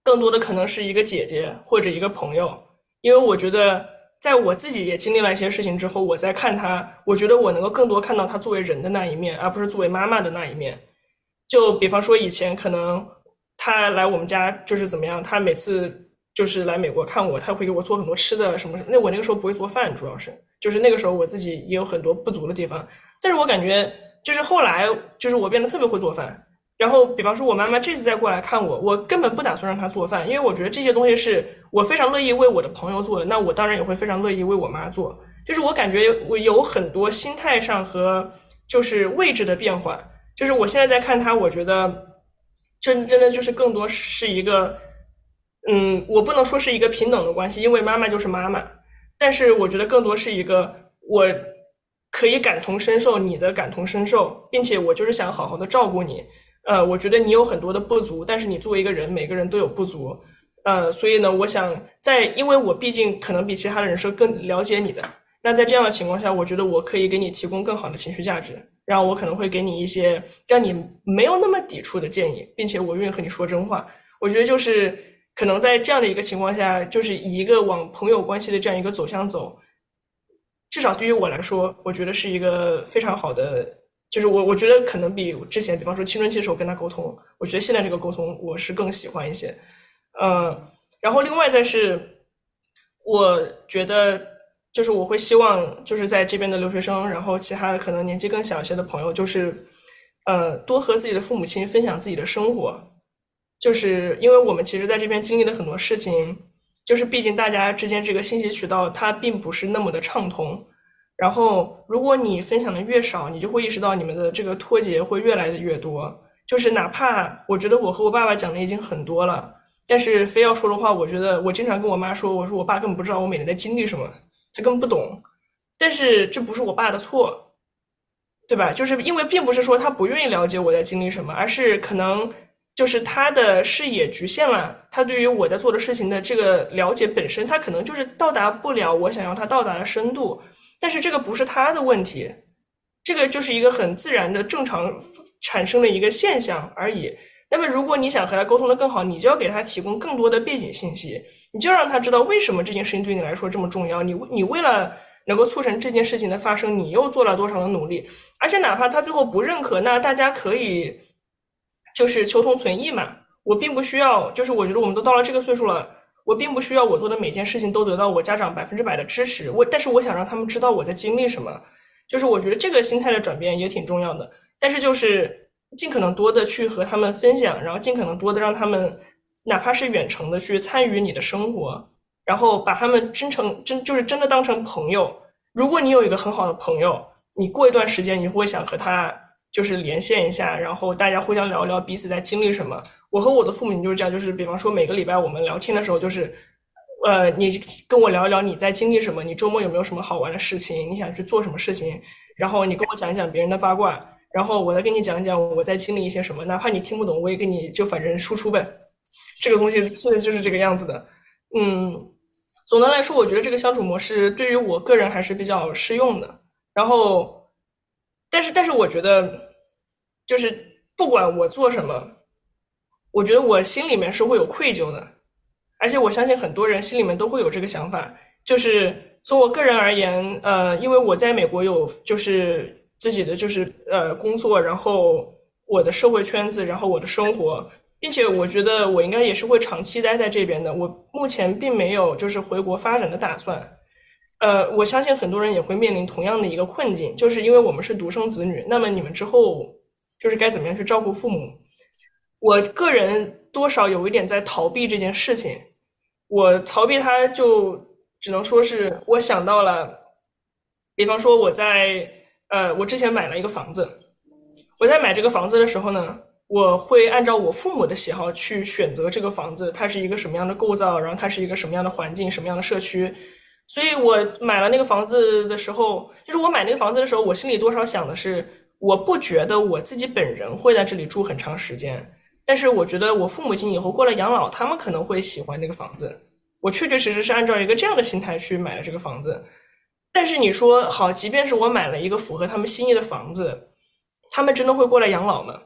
更多的可能是一个姐姐或者一个朋友，因为我觉得在我自己也经历了一些事情之后，我在看她，我觉得我能够更多看到她作为人的那一面，而不是作为妈妈的那一面。就比方说以前可能她来我们家就是怎么样，她每次。就是来美国看我，他会给我做很多吃的什么什么。那我那个时候不会做饭，主要是就是那个时候我自己也有很多不足的地方。但是我感觉就是后来就是我变得特别会做饭。然后比方说我妈妈这次再过来看我，我根本不打算让她做饭，因为我觉得这些东西是我非常乐意为我的朋友做的，那我当然也会非常乐意为我妈做。就是我感觉我有很多心态上和就是位置的变化。就是我现在在看她，我觉得真真的就是更多是一个。嗯，我不能说是一个平等的关系，因为妈妈就是妈妈。但是我觉得更多是一个，我可以感同身受你的感同身受，并且我就是想好好的照顾你。呃，我觉得你有很多的不足，但是你作为一个人，每个人都有不足。呃，所以呢，我想在，因为我毕竟可能比其他的人是更了解你的。那在这样的情况下，我觉得我可以给你提供更好的情绪价值，然后我可能会给你一些让你没有那么抵触的建议，并且我愿意和你说真话。我觉得就是。可能在这样的一个情况下，就是以一个往朋友关系的这样一个走向走，至少对于我来说，我觉得是一个非常好的。就是我我觉得可能比之前，比方说青春期的时候跟他沟通，我觉得现在这个沟通我是更喜欢一些。嗯，然后另外再是，我觉得就是我会希望就是在这边的留学生，然后其他的可能年纪更小一些的朋友，就是呃多和自己的父母亲分享自己的生活。就是因为我们其实在这边经历了很多事情，就是毕竟大家之间这个信息渠道它并不是那么的畅通。然后如果你分享的越少，你就会意识到你们的这个脱节会越来的越多。就是哪怕我觉得我和我爸爸讲的已经很多了，但是非要说的话，我觉得我经常跟我妈说，我说我爸根本不知道我每天在经历什么，他根本不懂。但是这不是我爸的错，对吧？就是因为并不是说他不愿意了解我在经历什么，而是可能。就是他的视野局限了，他对于我在做的事情的这个了解本身，他可能就是到达不了我想要他到达的深度。但是这个不是他的问题，这个就是一个很自然的、正常产生的一个现象而已。那么，如果你想和他沟通的更好，你就要给他提供更多的背景信息，你就让他知道为什么这件事情对你来说这么重要。你你为了能够促成这件事情的发生，你又做了多少的努力？而且，哪怕他最后不认可，那大家可以。就是求同存异嘛，我并不需要，就是我觉得我们都到了这个岁数了，我并不需要我做的每件事情都得到我家长百分之百的支持，我但是我想让他们知道我在经历什么，就是我觉得这个心态的转变也挺重要的，但是就是尽可能多的去和他们分享，然后尽可能多的让他们哪怕是远程的去参与你的生活，然后把他们真诚真就是真的当成朋友，如果你有一个很好的朋友，你过一段时间你会想和他。就是连线一下，然后大家互相聊一聊彼此在经历什么。我和我的父母就是这样，就是比方说每个礼拜我们聊天的时候，就是，呃，你跟我聊一聊你在经历什么，你周末有没有什么好玩的事情，你想去做什么事情，然后你跟我讲一讲别人的八卦，然后我再跟你讲一讲我在经历一些什么，哪怕你听不懂，我也跟你就反正输出呗。这个东西现在就是这个样子的。嗯，总的来说，我觉得这个相处模式对于我个人还是比较适用的。然后。但是，但是，我觉得，就是不管我做什么，我觉得我心里面是会有愧疚的，而且我相信很多人心里面都会有这个想法。就是从我个人而言，呃，因为我在美国有就是自己的就是呃工作，然后我的社会圈子，然后我的生活。并且我觉得我应该也是会长期待在这边的。我目前并没有就是回国发展的打算。呃，我相信很多人也会面临同样的一个困境，就是因为我们是独生子女，那么你们之后就是该怎么样去照顾父母？我个人多少有一点在逃避这件事情。我逃避它，就只能说是我想到了，比方说我在呃，我之前买了一个房子，我在买这个房子的时候呢，我会按照我父母的喜好去选择这个房子，它是一个什么样的构造，然后它是一个什么样的环境，什么样的社区。所以我买了那个房子的时候，就是我买那个房子的时候，我心里多少想的是，我不觉得我自己本人会在这里住很长时间，但是我觉得我父母亲以后过来养老，他们可能会喜欢这个房子。我确确实实是按照一个这样的心态去买了这个房子。但是你说好，即便是我买了一个符合他们心意的房子，他们真的会过来养老吗？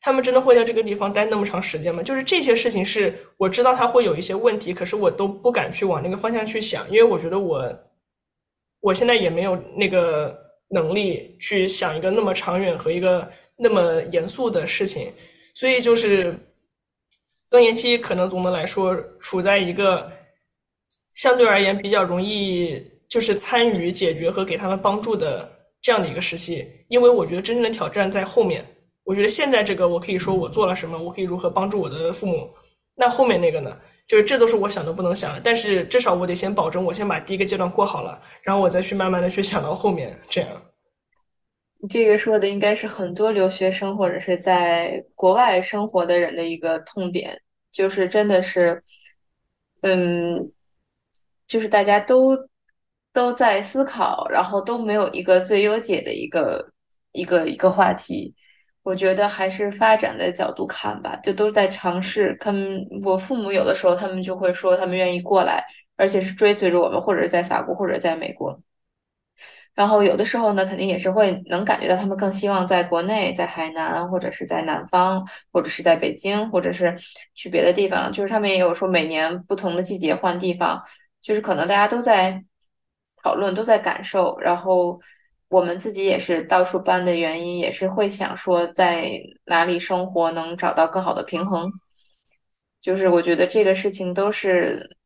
他们真的会在这个地方待那么长时间吗？就是这些事情是我知道他会有一些问题，可是我都不敢去往那个方向去想，因为我觉得我我现在也没有那个能力去想一个那么长远和一个那么严肃的事情，所以就是更年期可能总的来说处在一个相对而言比较容易就是参与解决和给他们帮助的这样的一个时期，因为我觉得真正的挑战在后面。我觉得现在这个，我可以说我做了什么，我可以如何帮助我的父母。那后面那个呢？就是这都是我想都不能想的。但是至少我得先保证，我先把第一个阶段过好了，然后我再去慢慢的去想到后面。这样，这个说的应该是很多留学生或者是在国外生活的人的一个痛点，就是真的是，嗯，就是大家都都在思考，然后都没有一个最优解的一个一个一个话题。我觉得还是发展的角度看吧，就都在尝试。他们我父母有的时候他们就会说他们愿意过来，而且是追随着我们，或者是在法国，或者在美国。然后有的时候呢，肯定也是会能感觉到他们更希望在国内，在海南，或者是在南方，或者是在北京，或者是去别的地方。就是他们也有说每年不同的季节换地方，就是可能大家都在讨论，都在感受，然后。我们自己也是到处搬的原因，也是会想说在哪里生活能找到更好的平衡。就是我觉得这个事情都是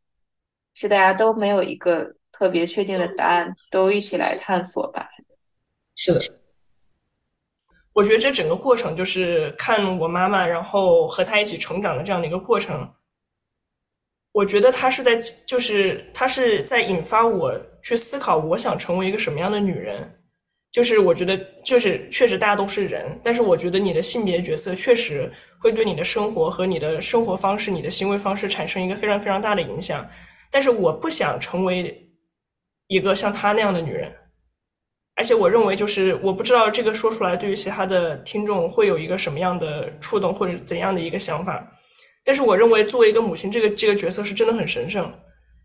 是大家都没有一个特别确定的答案，都一起来探索吧。是的，我觉得这整个过程就是看我妈妈，然后和她一起成长的这样的一个过程。我觉得她是在，就是她是在引发我去思考，我想成为一个什么样的女人。就是我觉得，就是确实大家都是人，但是我觉得你的性别角色确实会对你的生活和你的生活方式、你的行为方式产生一个非常非常大的影响。但是我不想成为一个像她那样的女人，而且我认为，就是我不知道这个说出来对于其他的听众会有一个什么样的触动或者怎样的一个想法。但是我认为，作为一个母亲，这个这个角色是真的很神圣，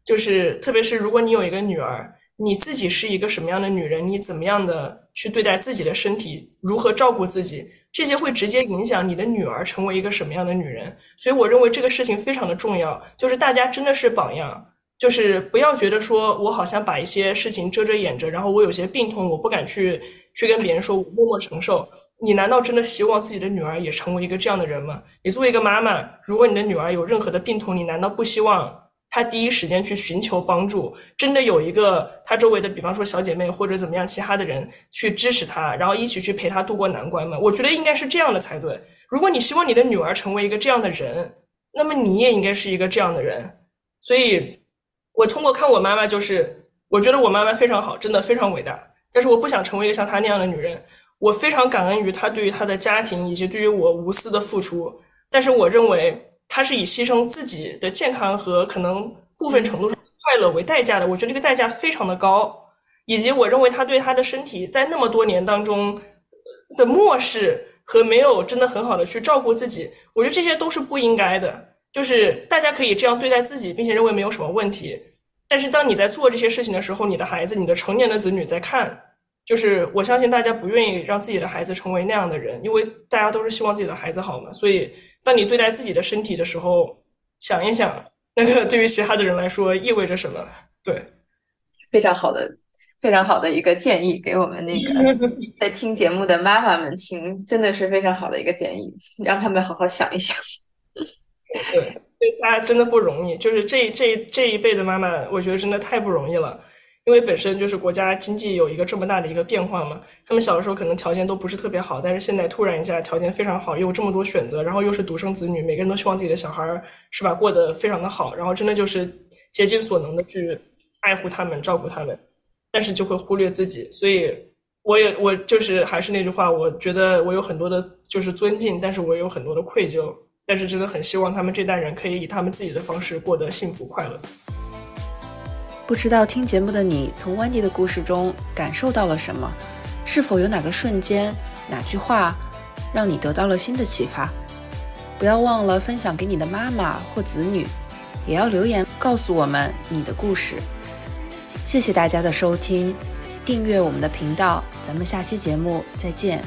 就是特别是如果你有一个女儿。你自己是一个什么样的女人？你怎么样的去对待自己的身体？如何照顾自己？这些会直接影响你的女儿成为一个什么样的女人。所以我认为这个事情非常的重要，就是大家真的是榜样，就是不要觉得说我好像把一些事情遮遮掩着，然后我有些病痛我不敢去去跟别人说，我默默承受。你难道真的希望自己的女儿也成为一个这样的人吗？你作为一个妈妈，如果你的女儿有任何的病痛，你难道不希望？他第一时间去寻求帮助，真的有一个他周围的，比方说小姐妹或者怎么样其他的人去支持他，然后一起去陪他度过难关嘛？我觉得应该是这样的才对。如果你希望你的女儿成为一个这样的人，那么你也应该是一个这样的人。所以，我通过看我妈妈，就是我觉得我妈妈非常好，真的非常伟大。但是我不想成为一个像她那样的女人。我非常感恩于她对于她的家庭以及对于我无私的付出。但是我认为。他是以牺牲自己的健康和可能部分程度上快乐为代价的，我觉得这个代价非常的高，以及我认为他对他的身体在那么多年当中的漠视和没有真的很好的去照顾自己，我觉得这些都是不应该的。就是大家可以这样对待自己，并且认为没有什么问题，但是当你在做这些事情的时候，你的孩子、你的成年的子女在看。就是我相信大家不愿意让自己的孩子成为那样的人，因为大家都是希望自己的孩子好嘛。所以，当你对待自己的身体的时候，想一想，那个对于其他的人来说意味着什么？对，非常好的，非常好的一个建议，给我们那个 在听节目的妈妈们听，真的是非常好的一个建议，让他们好好想一想。对，对，大家真的不容易。就是这这这一辈的妈妈，我觉得真的太不容易了。因为本身就是国家经济有一个这么大的一个变化嘛，他们小的时候可能条件都不是特别好，但是现在突然一下条件非常好，又有这么多选择，然后又是独生子女，每个人都希望自己的小孩儿是吧过得非常的好，然后真的就是竭尽所能的去爱护他们、照顾他们，但是就会忽略自己。所以我也我就是还是那句话，我觉得我有很多的就是尊敬，但是我有很多的愧疚，但是真的很希望他们这代人可以以他们自己的方式过得幸福快乐。不知道听节目的你从 Wendy 的故事中感受到了什么？是否有哪个瞬间、哪句话让你得到了新的启发？不要忘了分享给你的妈妈或子女，也要留言告诉我们你的故事。谢谢大家的收听，订阅我们的频道，咱们下期节目再见。